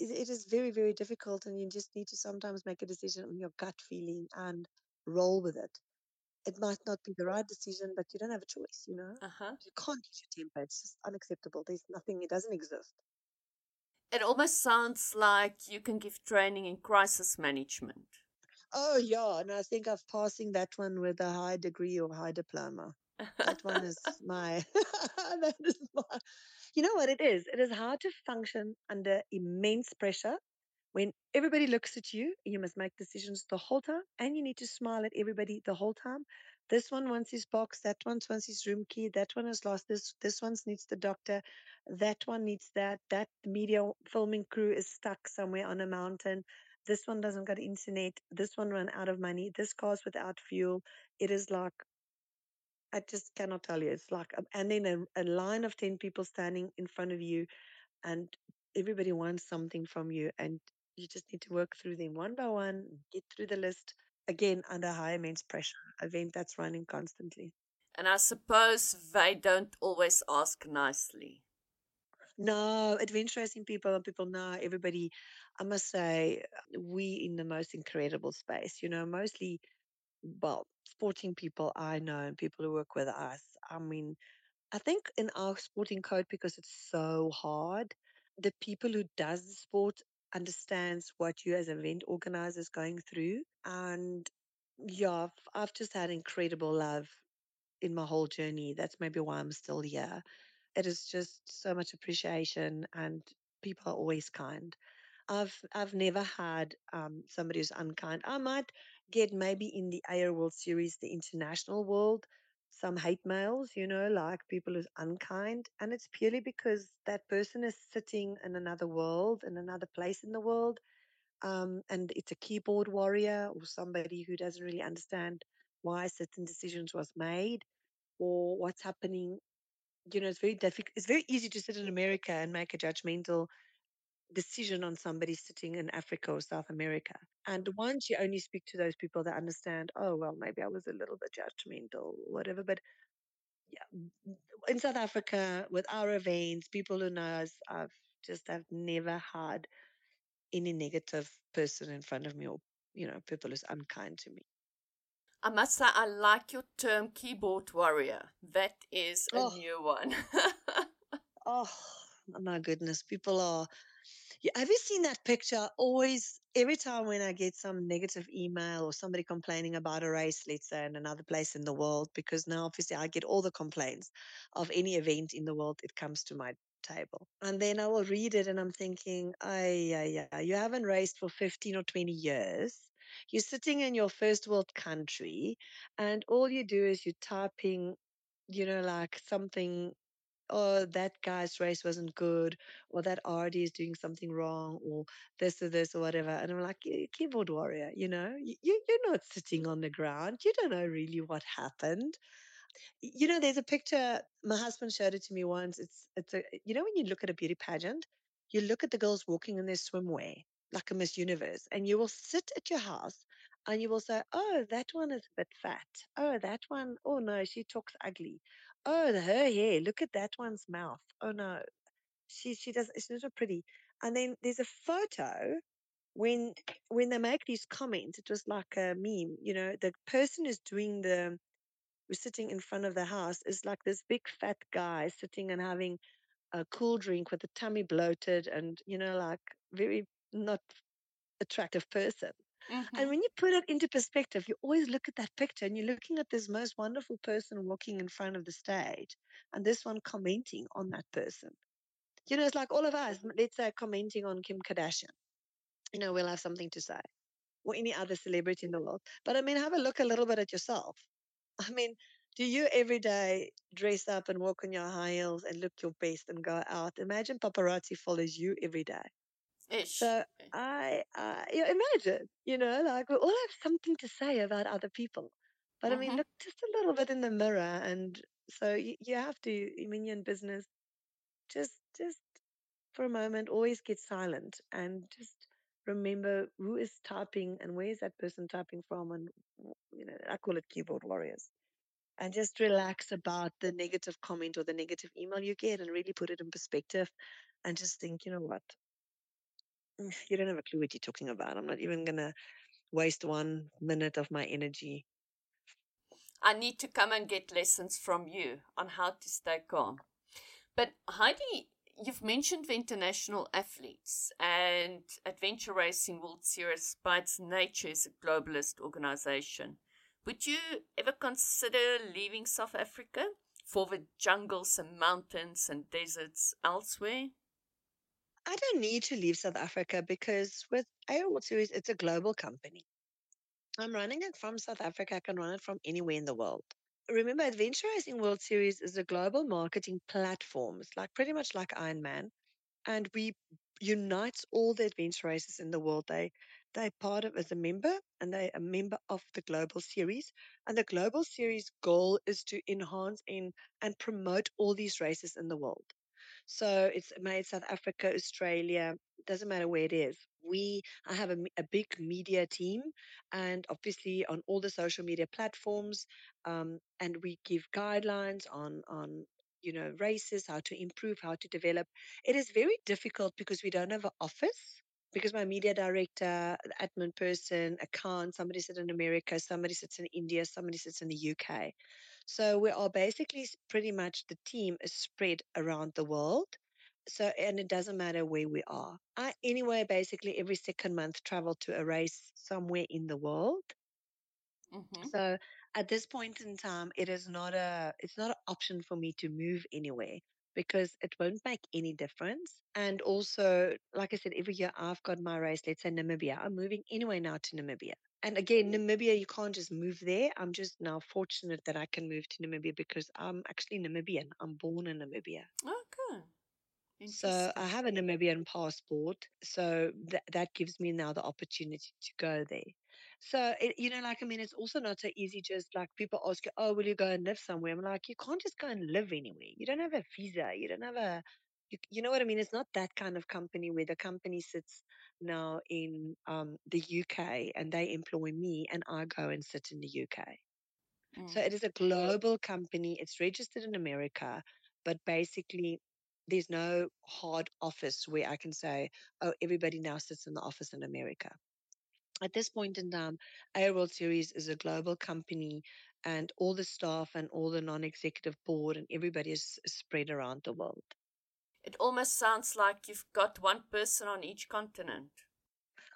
it, it is very, very difficult, and you just need to sometimes make a decision on your gut feeling and roll with it. It might not be the right decision, but you don't have a choice, you know? Uh huh. You can't lose your temper. It's just unacceptable. There's nothing, it doesn't exist. It almost sounds like you can give training in crisis management. Oh, yeah. And I think I'm passing that one with a high degree or high diploma. That one is my, that is my, you know what it is? It is hard to function under immense pressure when everybody looks at you. You must make decisions the whole time and you need to smile at everybody the whole time. This one wants his box, that one wants his room key, that one has lost this, this one needs the doctor, that one needs that, that media filming crew is stuck somewhere on a mountain. This one doesn't got internet. This one ran out of money. This car's without fuel. It is like I just cannot tell you. It's like, um, and then a, a line of 10 people standing in front of you, and everybody wants something from you, and you just need to work through them one by one, get through the list. Again, under high immense pressure, event that's running constantly. and I suppose they don't always ask nicely. No, adventure racing people and people know everybody. I must say, uh, we in the most incredible space. You know, mostly, well, sporting people I know and people who work with us. I mean, I think in our sporting code, because it's so hard, the people who does the sport understands what you as event organizers going through. And yeah, I've, I've just had incredible love in my whole journey. That's maybe why I'm still here. It is just so much appreciation and people are always kind. I've I've never had um, somebody who's unkind. I might get maybe in the AR World Series, the international world, some hate mails, you know, like people who's unkind, and it's purely because that person is sitting in another world, in another place in the world, um, and it's a keyboard warrior or somebody who doesn't really understand why certain decisions was made or what's happening. You know, it's very difficult. It's very easy to sit in America and make a judgmental decision on somebody sitting in Africa or South America. And once you only speak to those people that understand, oh, well, maybe I was a little bit judgmental, whatever. But yeah, in South Africa, with our events, people who know us, I've just, I've never had any negative person in front of me or, you know, people who's unkind to me. I must say, I like your term keyboard warrior. That is a Oh, new one. oh, my goodness. People are have you seen that picture? Always, every time when I get some negative email or somebody complaining about a race, let's say in another place in the world, because now obviously I get all the complaints of any event in the world, it comes to my table. And then I will read it and I'm thinking, yeah, yeah, you haven't raced for 15 or 20 years. You're sitting in your first world country, and all you do is you're typing, you know, like something oh, that guy's race wasn't good, or that RD is doing something wrong, or this or this or whatever. And I'm like, "Eh, keyboard warrior, you know, you- you're not sitting on the ground. You don't know really what happened. You know, there's a picture. My husband showed it to me once. It's it's a you know when you look at a beauty pageant, you look at the girls walking in their swimwear like a Miss Universe, and you will sit at your house and you will say, "Oh, that one is a bit fat. Oh, that one. Oh no, she talks ugly. Oh, her hair. Look at that one's mouth. Oh no, she she does. it's not pretty." And then there's a photo when when they make these comments. It was like a meme. You know, the person is doing the who's sitting in front of the house is like this big fat guy sitting and having a cool drink with a tummy bloated and you know like very not attractive person. Mm-hmm. And when you put it into perspective, you always look at that picture and you're looking at this most wonderful person walking in front of the stage and this one commenting on that person. You know, it's like all of us, let's say, commenting on Kim Kardashian. You know, we'll have something to say or any other celebrity in the world. But I mean, have a look a little bit at yourself. I mean, do you every day dress up and walk on your high heels and look your best and go out? Imagine paparazzi follows you every day. Ish. So I, I you know, imagine, you know, like we all have something to say about other people. But I mean, Mhm. look just a little bit in the mirror, and so you, you have to. I mean, you're in business. Just, just for a moment, always get silent and just remember who is typing and where is that person typing from, and you know, I call it keyboard warriors. And just relax about the negative comment or the negative email you get, and really put it in perspective, and just think, you know what, Mm, you don't have a clue what you're talking about. I'm not even going to waste one minute of my energy. I need to come and get lessons from you on how to stay calm. But Heidi, you've mentioned the international athletes and Adventure Racing World Series by its nature is a globalist organization. Would you ever consider leaving South Africa for the jungles and mountains and deserts elsewhere? I don't need to leave South Africa because with AR World Series, it's a global company. I'm running it from South Africa. I can run it from anywhere in the world. Remember, Adventure Racing World Series is a global marketing platform. It's like pretty much like Ironman. And we unites all the adventure races in the world. They they're part of as a member and they're a member of the global series. And the global series goal is to enhance in and promote all these races in the world. So it's made South Africa, Australia, doesn't matter where it is. We, I have a, a big media team, and obviously on all the social media platforms, um, and we give guidelines on on you know races, how to improve, how to develop. It is very difficult because we don't have an office. Because my media director, admin person, account, somebody sits in America, somebody sits in India, somebody sits in the UK. So we are basically pretty much the team is spread around the world. So, and it doesn't matter where we are. I, anyway, basically every second month travel to a race somewhere in the world. Mm-hmm. So at this point in time, it is not a, it's not an option for me to move anywhere because it won't make any difference. And also, like I said, every year I've got my race, let's say Namibia. I'm moving anyway now to Namibia. And again, Namibia, you can't just move there. I'm just now fortunate that I can move to Namibia because I'm actually Namibian. I'm born in Namibia. Oh, okay. So I have a Namibian passport. So that that gives me now the opportunity to go there. So it, you know, like I mean, it's also not so easy. Just like people ask you, "Oh, will you go and live somewhere?" I'm like, you can't just go and live anywhere. You don't have a visa. You don't have a, you, you know what I mean? It's not that kind of company where the company sits now in um, the UK and they employ me and I go and sit in the UK. So Mm. it is a global company. It's registered in America, but basically, there's no hard office where I can say, oh, everybody now sits in the office in America. At this point in time, AR World Series is a global company, and all the staff and all the non executive board and everybody is spread around the world. It almost sounds like you've got one person on each continent.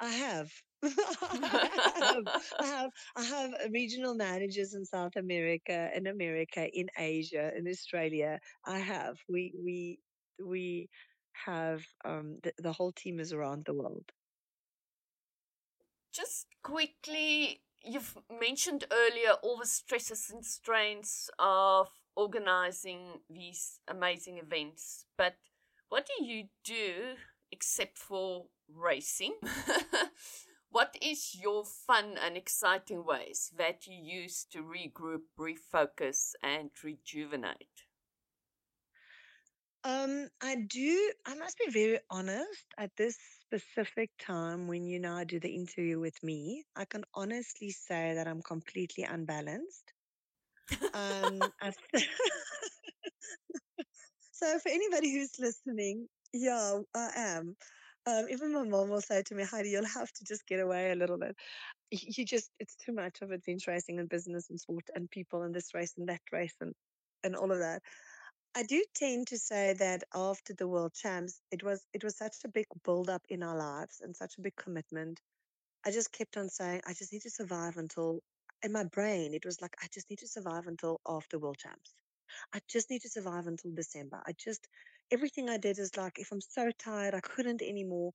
I have. I have. I have. I have regional managers in South America, in America, in Asia, in Australia. I have. We we we have um the, the whole team is around the world. Just quickly, you've mentioned earlier all the stresses and strains of organizing these amazing events, but what do you do except for racing? what is your fun and exciting ways that you use to regroup, refocus, and rejuvenate? Um, I do. I must be very honest. At this specific time, when you now do the interview with me, I can honestly say that I'm completely unbalanced. Um, I so for anybody who's listening, yeah, I am. Um, even my mom will say to me, Heidi, you'll have to just get away a little bit. You just, it's too much of adventure racing and business and sport and people and this race and that race and, and all of that. I do tend to say that after the world champs, it was it was such a big build up in our lives and such a big commitment. I just kept on saying, I just need to survive until in my brain, it was like I just need to survive until after world champs. I just need to survive until December. I just everything I did is like if I'm so tired, I couldn't anymore.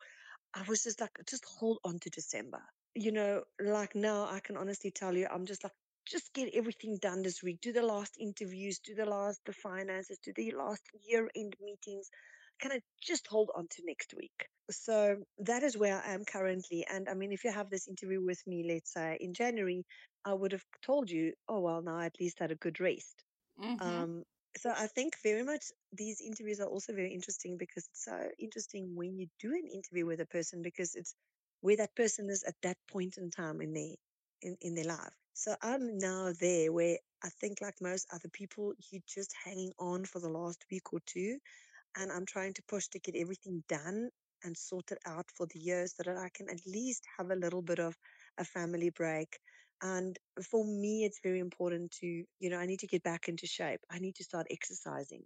I was just like, just hold on to December. You know, like now I can honestly tell you, I'm just like, just get everything done this week. Do the last interviews, do the last the finances, do the last year end meetings. Can I just hold on to next week? So that is where I am currently. And I mean, if you have this interview with me, let's say in January, I would have told you, oh well, now I at least had a good rest. Mm-hmm. Um, so I think very much these interviews are also very interesting because it's so interesting when you do an interview with a person because it's where that person is at that point in time in their in, in their life. So I'm now there where I think like most other people, you're just hanging on for the last week or two and I'm trying to push to get everything done and sorted out for the year so that I can at least have a little bit of a family break. And for me, it's very important to, you know, I need to get back into shape. I need to start exercising.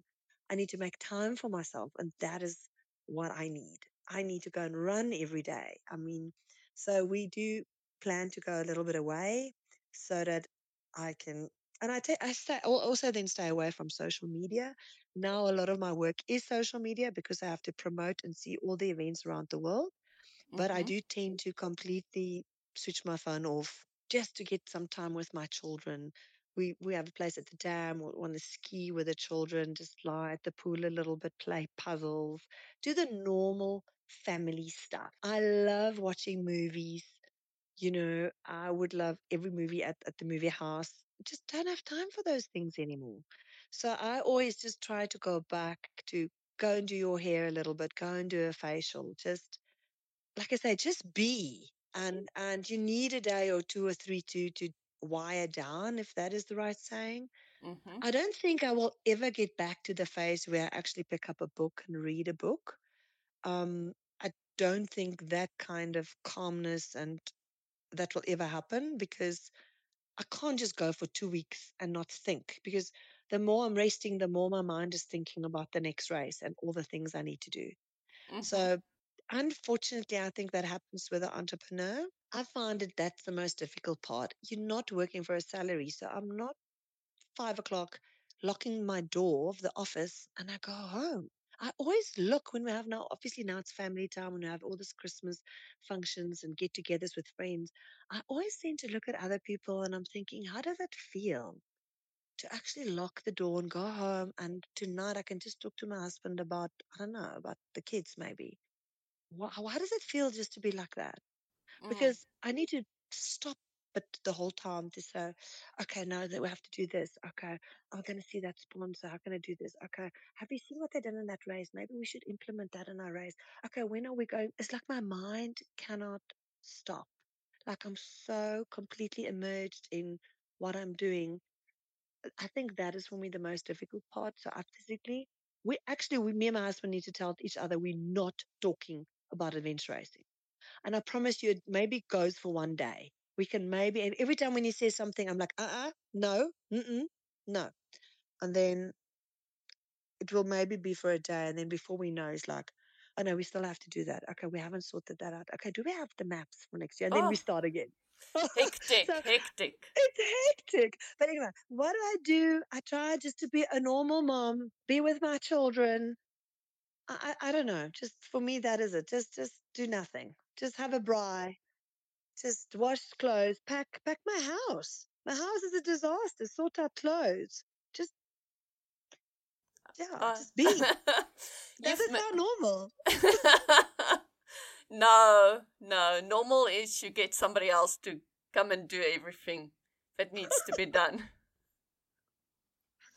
I need to make time for myself. And that is what I need. I need to go and run every day. I mean, so we do plan to go a little bit away so that I can, and I take, I stay, also then stay away from social media now a lot of my work is social media because I have to promote and see all the events around the world. But I Mm-hmm. do tend to completely switch my phone off just to get some time with my children. We we have a place at the dam. We want to ski with the children, just lie at the pool a little bit, play puzzles, do the normal family stuff. I love watching movies. You know, I would love every movie at, at the movie house. Just don't have time for those things anymore. So I always just try to go back to go and do your hair a little bit, go and do a facial. Just like I say, just be. And and you need a day or two or three to to wire down, if that is the right saying. Mm-hmm. I don't think I will ever get back to the phase where I actually pick up a book and read a book. Um, I don't think that kind of calmness and that will ever happen because I can't just go for two weeks and not think because the more I'm resting, the more my mind is thinking about the next race and all the things I need to do. Mm-hmm. So, unfortunately, I think that happens with an entrepreneur. I find that that's the most difficult part. You're not working for a salary. So, I'm not five o'clock locking my door of the office and I go home. I always look when we have now, obviously now it's family time when we have all this Christmas functions and get togethers with friends. I always tend to look at other people and I'm thinking, how does it feel to actually lock the door and go home? And tonight I can just talk to my husband about, I don't know, about the kids maybe. Why, how does it feel just to be like that? Mm. because I need to stop it the whole time to say, okay, now that we have to do this. Okay, I'm going to see that sponsor. How can I do this? Okay, have you seen what they did in that race? Maybe we should implement that in our race. Okay, when are we going? It's like my mind cannot stop. Like I'm so completely immersed in what I'm doing. I think that is for me the most difficult part. So I physically, we actually, we, me and my husband need to tell each other we're not talking about adventure racing and I promise you, it maybe goes for one day. We can maybe, and every time when he says something, I'm like, uh uh no, mm-mm, no. And then it will maybe be for a day. And then before we know, it's like, oh no, we still have to do that. Okay, we haven't sorted that out. Okay, do we have the maps for next year? And then we Oh, start again. hectic, so hectic. it's hectic. But anyway, what do I do? I try just to be a normal mom, be with my children. I, I, don't know. Just for me, that is it. Just just do nothing. Just have a braai just wash clothes, pack pack my house. My house is a disaster. Sort out clothes. Just yeah, Uh, just be. It ma- sound normal? no, no. Normal is you get somebody else to come and do everything that needs to be done.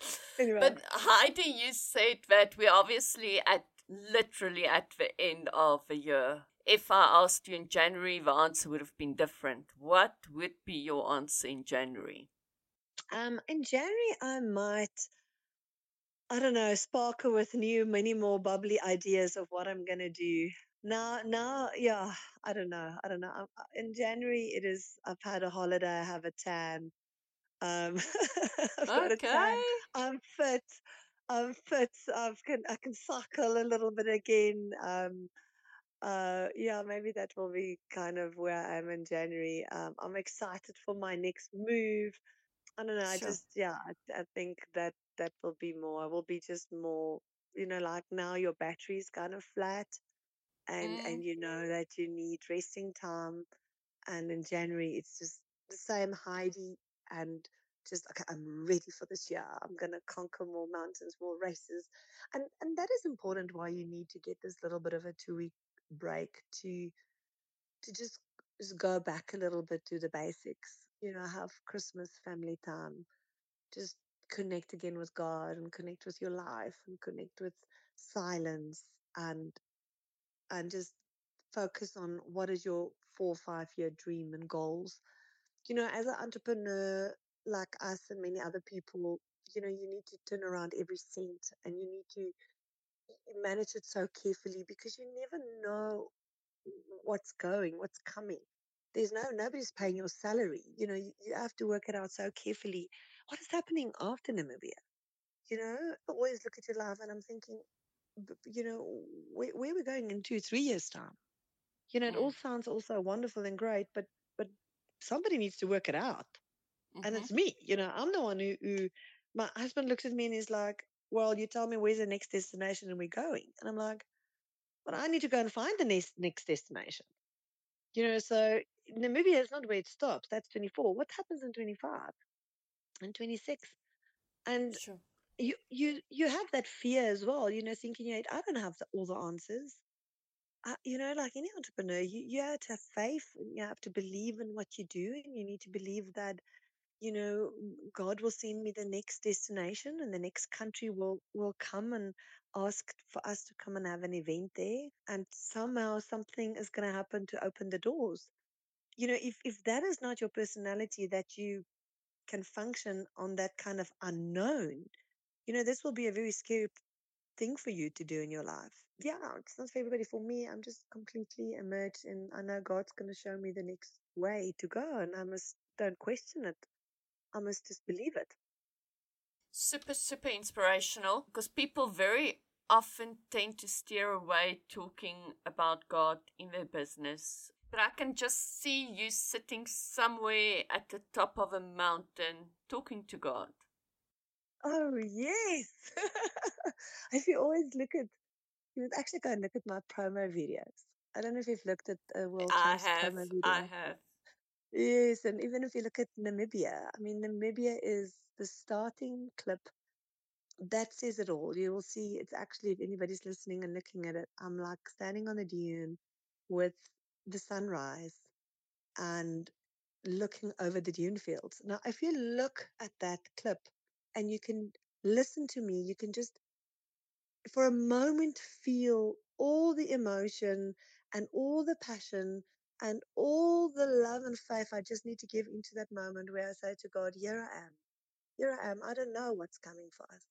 anyway. But Heidi, you said that we're obviously at literally at the end of the year. If I asked you in January, the answer would have been different. What would be your answer in January? Um, in January, I might, I don't know, sparkle with new, many more bubbly ideas of what I'm gonna do. Now, now, yeah, I don't know, I don't know. Um, uh, In January, it is. I've had a holiday. I have a tan. Um, I've got a Okay. tan. I'm fit. I'm fit. I can I can cycle a little bit again. Um, uh, yeah, maybe that will be kind of where I am in January. Um, I'm excited for my next move. I don't know. I just, yeah, I, I think that that will be more. I will be just more. You know, like now your battery's kind of flat, and Mm, and you know that you need resting time. And in January, it's just the same Heidi, and just okay. I'm ready for this year. I'm gonna conquer more mountains, more races, and and that is important. Why you need to get this little bit of a two week break to to just just go back a little bit to the basics. You know, have Christmas family time. Just connect again with God and connect with your life and connect with silence and and just focus on what is your four or five year dream and goals. You know, as an entrepreneur like us and many other people, you know, you need to turn around every cent and you need to manage it so carefully because you never know what's going, what's coming. There's no nobody's paying your salary. You know, you, you have to work it out so carefully. What is happening after Namibia? You know, I always look at your life and I'm thinking, you know, where, where are we going in two, three years' time? You know, it mm, all sounds also wonderful and great, but but somebody needs to work it out, and mm-hmm. it's me. You know, I'm the one who, who my husband looks at me and he's like, "Well, you tell me where's the next destination and we're going," and I'm like, "But I need to go and find the next next destination." You know, so Namibia is not where it stops. That's 24. What happens in 25 and 26? And Sure. you you you have that fear as well. You know, thinking, "Yeah, I don't have the, all the answers." Uh, you know, like any entrepreneur, you, you have to have faith and you have to believe in what you do, and you need to believe that, you know, God will send me the next destination and the next country will will come and ask for us to come and have an event there. And somehow something is going to happen to open the doors. You know, if if that is not your personality, that you can function on that kind of unknown, you know, this will be a very scary thing for you to do in your life. Yeah, it's not for everybody. For me, I'm just completely immersed in I know God's gonna show me the next way to go and I must don't question it. I must just believe it. Super, super inspirational because people very often tend to steer away talking about God in their business. But I can just see you sitting somewhere at the top of a mountain talking to God. Oh yes. if you always look at you would actually go and look at my promo videos. I don't know if you've looked at a World I have, promo I have. Yes, and even if you look at Namibia, I mean Namibia is the starting clip that says it all. You will see it's actually, if anybody's listening and looking at it, I'm like standing on the dune with the sunrise and looking over the dune fields. Now, if you look at that clip and you can listen to me, you can just for a moment feel all the emotion and all the passion and all the love and faith I just need to give into that moment where I say to God, Here I am. Here I am. I don't know what's coming for us.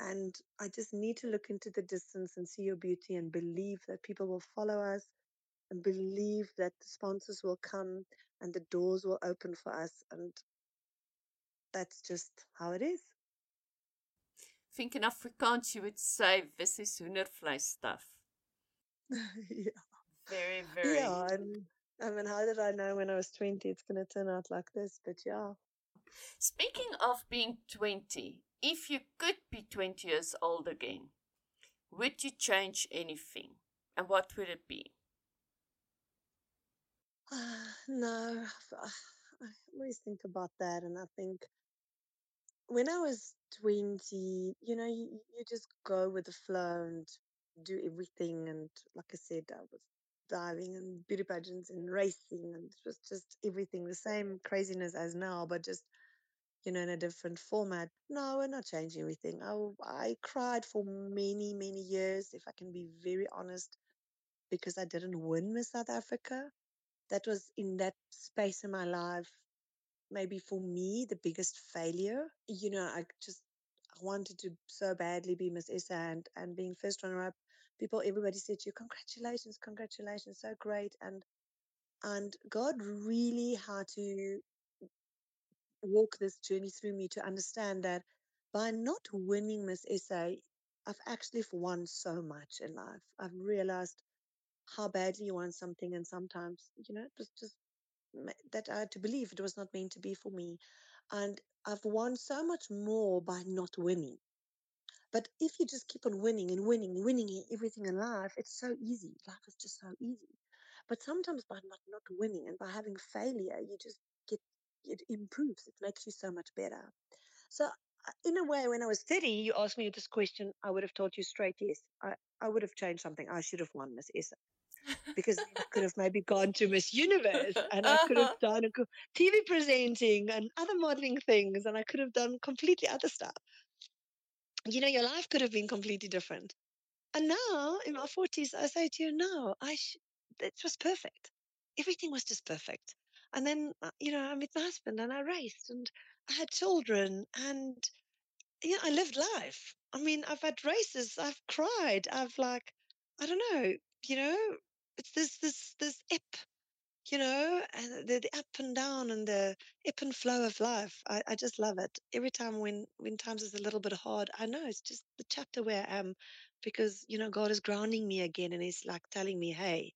And I just need to look into the distance and see your beauty and believe that people will follow us and believe that the sponsors will come and the doors will open for us. And that's just how it is. think in Afrikaans you would say this is hoendervleis stuff. yeah. Very, very. Yeah. And I mean, how did I know when I was 20 it's going to turn out like this? But yeah. Speaking of being 20, if you could be 20 years old again, would you change anything? And what would it be? Ah, no, I I always think about that. And I think when I was 20, you know, you, you just go with the flow and do everything. And like I said, I was diving and beauty pageants and racing, and it was just everything the same craziness as now, but just, you know, in a different format. No, we're not changing everything. I, I cried for many, many years, if I can be very honest, because I didn't win Miss South Africa. That was in that space in my life, maybe for me, the biggest failure. You know, I just I wanted to so badly be Miss SA and, and being first runner up. People, everybody said to you, congratulations, congratulations, so great. And and God really had to walk this journey through me to understand that by not winning Miss SA I've actually won so much in life. I've realized how badly you want something, and sometimes, you know, was just that I had to believe it was not meant to be for me. And I've won so much more by not winning. But if you just keep on winning and winning and winning everything in life, it's so easy. Life is just so easy. But sometimes by not, not winning and by having failure, you just get it improves. It makes you so much better. So uh, in a way, when I was 30, you asked me this question, I would have told you straight yes. I, I would have changed something. I should have won Miss SA. Because I could have maybe gone to Miss Universe and I could have done TV presenting and other modeling things and I could have done completely other stuff. You know, your life could have been completely different. And now in my 40s, I say to you, no, I sh- it was perfect. Everything was just perfect. And then, uh, you know, I met my husband and I raced and I had children and, you know, I lived life. I mean, I've had races, I've cried, I've like, I don't know, you know, it's this, this, this ebb, you know, and the, the up and down and the ebb and flow of life. I, I just love it. Every time when, when times is a little bit hard, I know it's just the chapter where I am because, you know, God is grounding me again and He's like telling me, hey,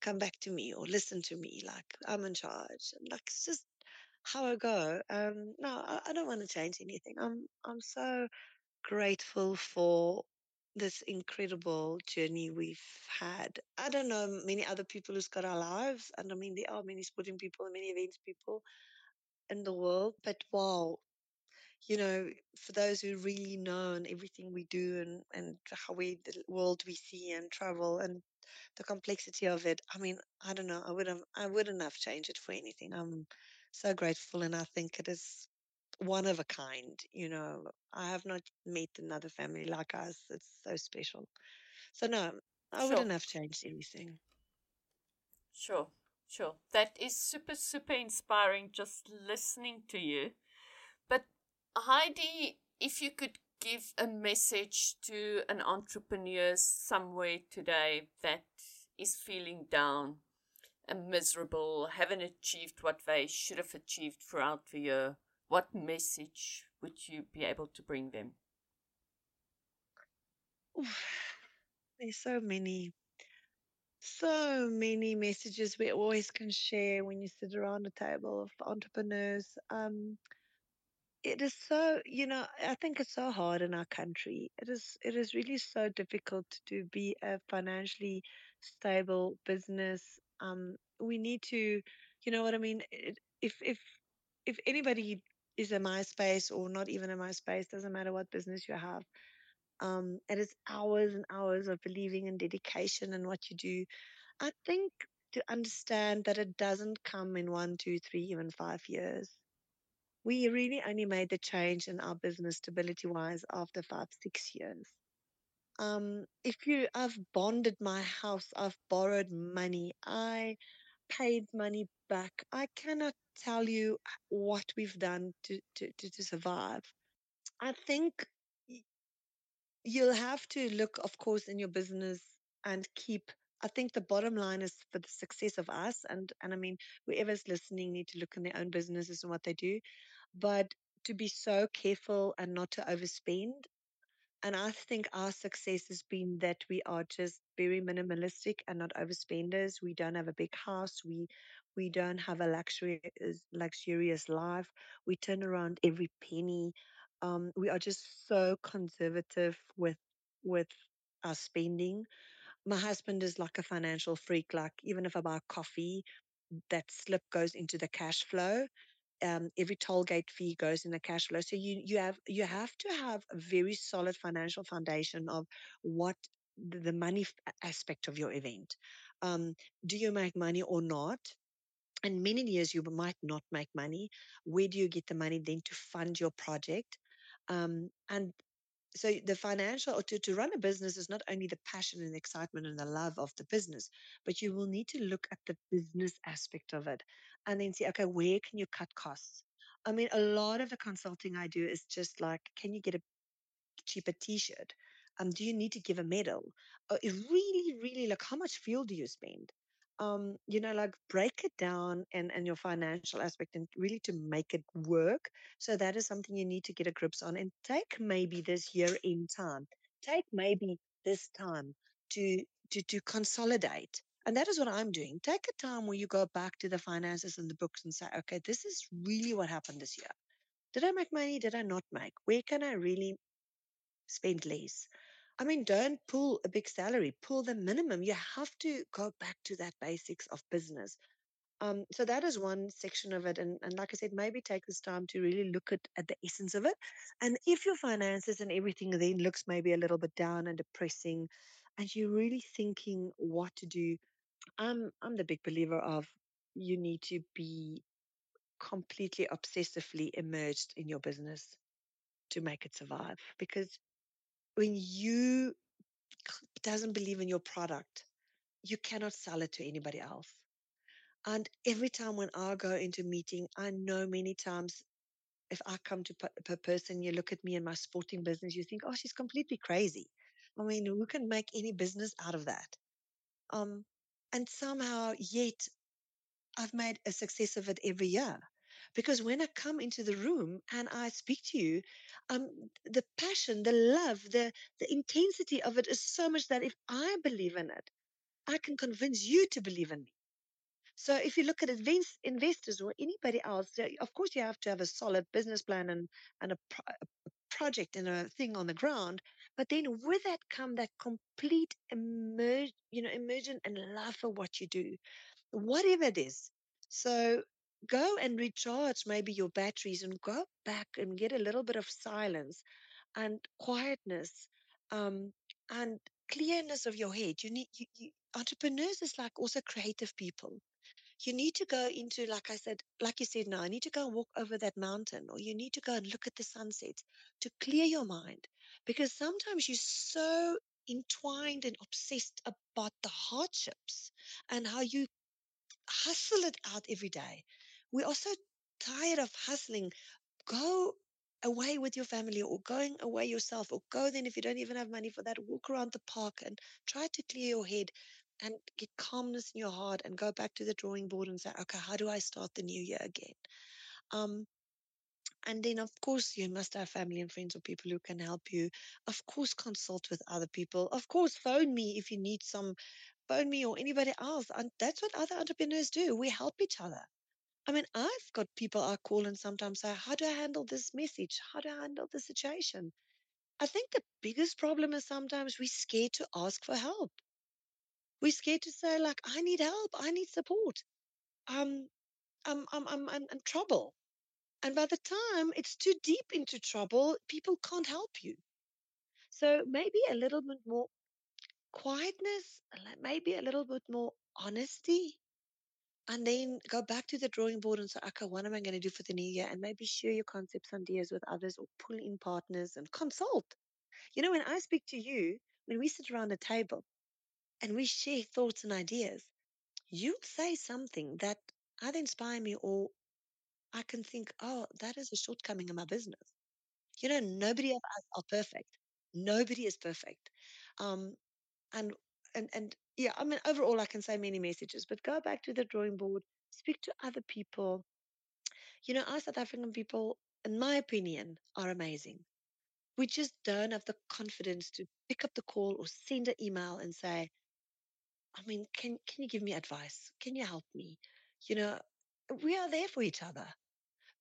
come back to me or listen to me. Like I'm in charge. And like it's just how I go. Um, no, I, I don't want to change anything. I'm I'm so grateful for this incredible journey we've had. I don't know many other people who's got our lives, and I mean there are many sporting people and many events people in the world, but wow, you know, for those who really know and everything we do and and how we the world we see and travel and the complexity of it. I mean, I don't know. I would have I wouldn't have changed it for anything. I'm so grateful, and I think it is one of a kind. You know, I have not met another family like us. It's so special. So no, I Sure, wouldn't have changed anything. sure, sure. That is super, super inspiring just listening to you. But Heidi, if you could give a message to an entrepreneur somewhere today that is feeling down and miserable, haven't achieved what they should have achieved throughout the year, what message would you be able to bring them? Oof, there's so many, so many messages we always can share when you sit around a table of entrepreneurs. Um, it is so you know i think it's so hard in our country it is it is really so difficult to be a financially stable business um we need to you know what i mean it, if if if anybody is a myspace or not even a myspace doesn't matter what business you have um it is hours and hours of believing and dedication in what you do i think to understand that it doesn't come in one two three even five years we really only made the change in our business stability wise after five, six years. Um, if you, I've bonded my house, I've borrowed money, I paid money back. I cannot tell you what we've done to, to, to, to survive. I think you'll have to look, of course, in your business and keep. I think the bottom line is for the success of us, and and I mean, whoever's listening need to look in their own businesses and what they do but to be so careful and not to overspend. And I think our success has been that we are just very minimalistic and not overspenders. We don't have a big house. We we don't have a luxury luxurious life. We turn around every penny. Um, we are just so conservative with with our spending. My husband is like a financial freak. Like even if I buy coffee, that slip goes into the cash flow um, every toll gate fee goes in the cash flow. So you you have you have to have a very solid financial foundation of what the, money aspect of your event. Um, do you make money or not? And many years you might not make money. Where do you get the money then to fund your project? Um, and so the financial or to, to run a business is not only the passion and excitement and the love of the business, but you will need to look at the business aspect of it and then see, okay, where can you cut costs? I mean, a lot of the consulting I do is just like, can you get a cheaper t-shirt? Um, do you need to give a medal? Uh, really, really like how much fuel do you spend? Um, you know, like break it down and and your financial aspect and really to make it work. So that is something you need to get a grips on and take maybe this year in time. Take maybe this time to to to consolidate. And that is what I'm doing. Take a time where you go back to the finances and the books and say, okay, this is really what happened this year. Did I make money? Did I not make? Where can I really spend less. I mean, don't pull a big salary, pull the minimum. You have to go back to that basics of business. Um, so that is one section of it. And, and like I said, maybe take this time to really look at, at the essence of it. And if your finances and everything then looks maybe a little bit down and depressing, and you're really thinking what to do, I'm I'm the big believer of you need to be completely obsessively immersed in your business to make it survive. Because when you doesn't believe in your product, you cannot sell it to anybody else. And every time when I go into a meeting, I know many times if I come to per person, you look at me in my sporting business, you think, oh, she's completely crazy. I mean, who can make any business out of that? Um, and somehow, yet I've made a success of it every year. Because when I come into the room and I speak to you, um, the passion, the love, the the intensity of it is so much that if I believe in it, I can convince you to believe in me. So if you look at invest, investors or anybody else, of course you have to have a solid business plan and and a, a project and a thing on the ground. But then with that come that complete emerge, you know, immersion and love for what you do whatever it is. So go and recharge maybe your batteries and go back and get a little bit of silence and quietness um, and clearness of your head. You need you, you, entrepreneurs is like also creative people. You need to go into, like I said, like you said now, I need to go and walk over that mountain, or you need to go and look at the sunset to clear your mind. Because sometimes you're so entwined and obsessed about the hardships and how you hustle it out every day. We're also tired of hustling. Go away with your family or going away yourself, or go then if you don't even have money for that, walk around the park and try to clear your head and get calmness in your heart and go back to the drawing board and say, okay, how do I start the new year again? Um, and then, of course, you must have family and friends or people who can help you. Of course, consult with other people. Of course, phone me if you need some phone me or anybody else. And that's what other entrepreneurs do. We help each other. I mean, I've got people I call and sometimes say, How do I handle this message? How do I handle the situation? I think the biggest problem is sometimes we're scared to ask for help. We're scared to say, like, I need help, I need support. Um, I'm I'm I'm I'm in trouble. And by the time it's too deep into trouble, people can't help you. So maybe a little bit more quietness, maybe a little bit more honesty And then go back to the drawing board and say, okay, what am I going to do for the new year? And maybe share your concepts and ideas with others or pull in partners and consult. You know, when I speak to you, when we sit around a table and we share thoughts and ideas, you'll say something that either inspire me or I can think, oh, that is a shortcoming in my business. You know, nobody of us are perfect. Nobody is perfect. Um, and and and yeah, I mean, overall, I can say many messages, but go back to the drawing board, speak to other people, You know, us South African people, in my opinion, are amazing. We just don't have the confidence to pick up the call or send an email and say, I mean, can can you give me advice? Can you help me? You know, we are there for each other.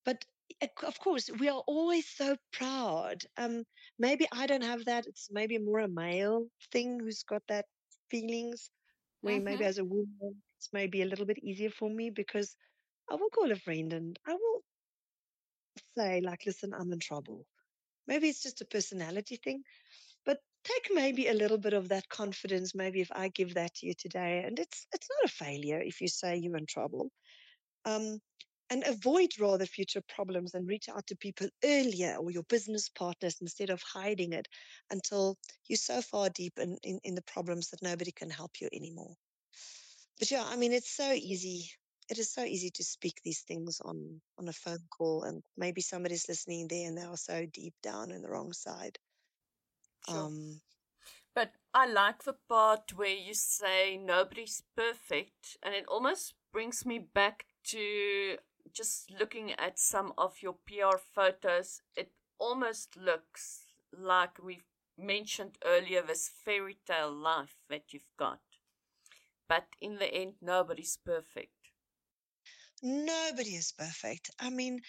But uh, of course, we are always so proud. Um, maybe I don't have that. It's maybe more a male thing who's got that feelings. Where maybe Mm-hmm. as a woman, it's maybe a little bit easier for me because I will call a friend and I will say, like, listen, I'm in trouble Maybe it's just a personality thing, but take maybe a little bit of that confidence. Maybe if I give that to you today, and it's it's not a failure if you say you're in trouble. Um, and avoid rather future problems and reach out to people earlier or your business partners instead of hiding it until you're so far deep in, in, in the problems that nobody can help you anymore. But yeah, I mean, it's so easy. It is so easy to speak these things on on a phone call, and maybe somebody's listening there and they are so deep down in the wrong side. Sure. Um, But I like the part where you say nobody's perfect, and it almost brings me back to just looking at some of your PR photos. It almost looks like we've mentioned earlier this fairy tale life that you've got. But in the end, nobody's perfect. nobody is perfect. I mean,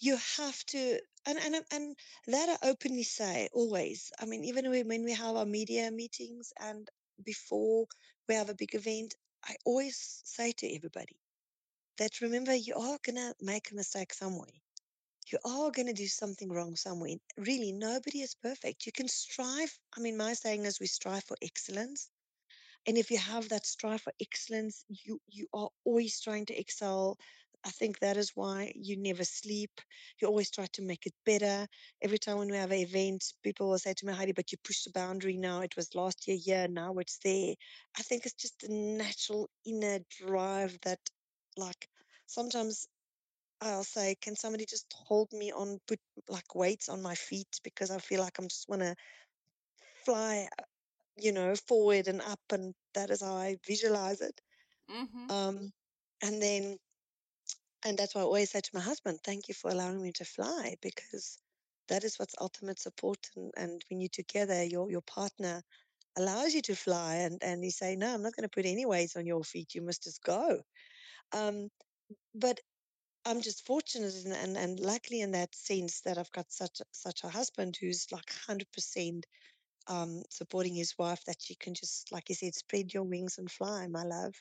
you have to, and and and that I openly say always. I mean, even when when we have our media meetings and before we have a big event, I always say to everybody that remember you are gonna make a mistake somewhere. You are gonna do something wrong somewhere. Really, nobody is perfect. You can strive. I mean, my saying is we strive for excellence and if you have that strive for excellence you you are always trying to excel i think that is why you never sleep you always try to make it better every time when we have an event people will say to me heidi but you pushed the boundary now it was last year here now it's there i think it's just a natural inner drive that like sometimes I'll say, can somebody just hold me on, put like weights on my feet because I feel like I'm just want to fly you know, forward and up, and that is how I visualize it. Mm-hmm. Um, and then, and that's why I always say to my husband, "Thank you for allowing me to fly," because that is what's ultimate support. And, and when you're together, your your partner allows you to fly, and and you say, "No, I'm not going to put any weights on your feet. You must just go." Um, but I'm just fortunate and, and and luckily in that sense that I've got such such a husband who's like hundred percent um, supporting his wife that she can just, like you said, spread your wings and fly, my love.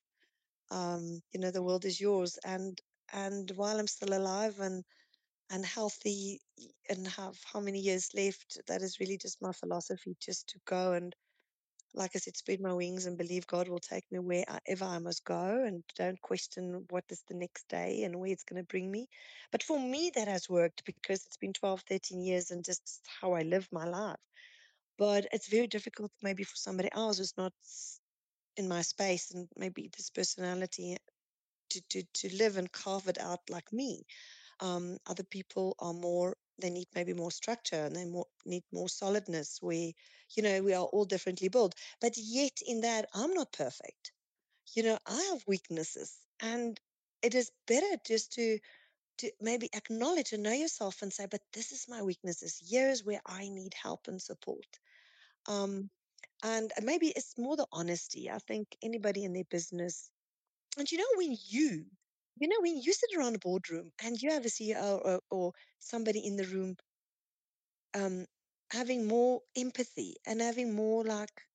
Um, you know, the world is yours. And and while I'm still alive and and healthy and have how many years left, that is really just my philosophy, just to go and like I said, spread my wings and believe God will take me wherever I must go and don't question what is the next day and where it's going to bring me. But for me, that has worked because it's been 12, 13 years and just how I live my life but it's very difficult maybe for somebody else who's not in my space and maybe this personality to to to live and carve it out like me. Um, other people are more they need maybe more structure and they more need more solidness. We, you know we are all differently built but yet in that i'm not perfect. You know i have weaknesses and it is better just to to maybe acknowledge and know yourself and say but this is my weaknesses. Here's where i need help and support. Um, and maybe it's more the honesty. I think anybody in their business, and you know, when you, you know, when you sit around a boardroom and you have a CEO or, or somebody in the room um, having more empathy and having more like,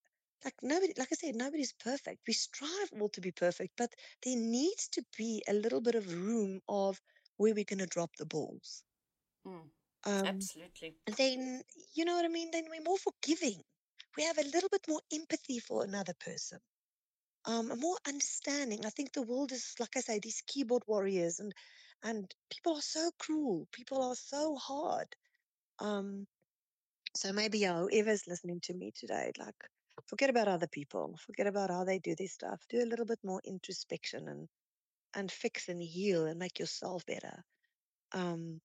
like nobody, like I said, nobody's perfect. We strive all to be perfect, but there needs to be a little bit of room of where we're going to drop the balls. Mm, Um, absolutely. then you know what I mean. Then we're more forgiving. We have a little bit more empathy for another person. Um, a more understanding. I think the world is, like I say, these keyboard warriors and and people are so cruel. People are so hard. Um, so maybe yeah, whoever's listening to me today, like forget about other people. Forget about how they do this stuff. Do a little bit more introspection and and fix and heal and make yourself better. Um,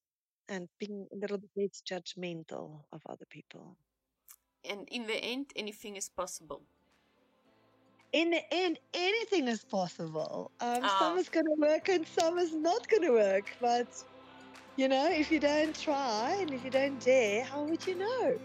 and being a little bit less judgmental of other people. And in the end, anything is possible. In the end, anything is possible. Um, Ah. Some is going to work and some is not going to work. But, you know, if you don't try and if you don't dare, how would you know?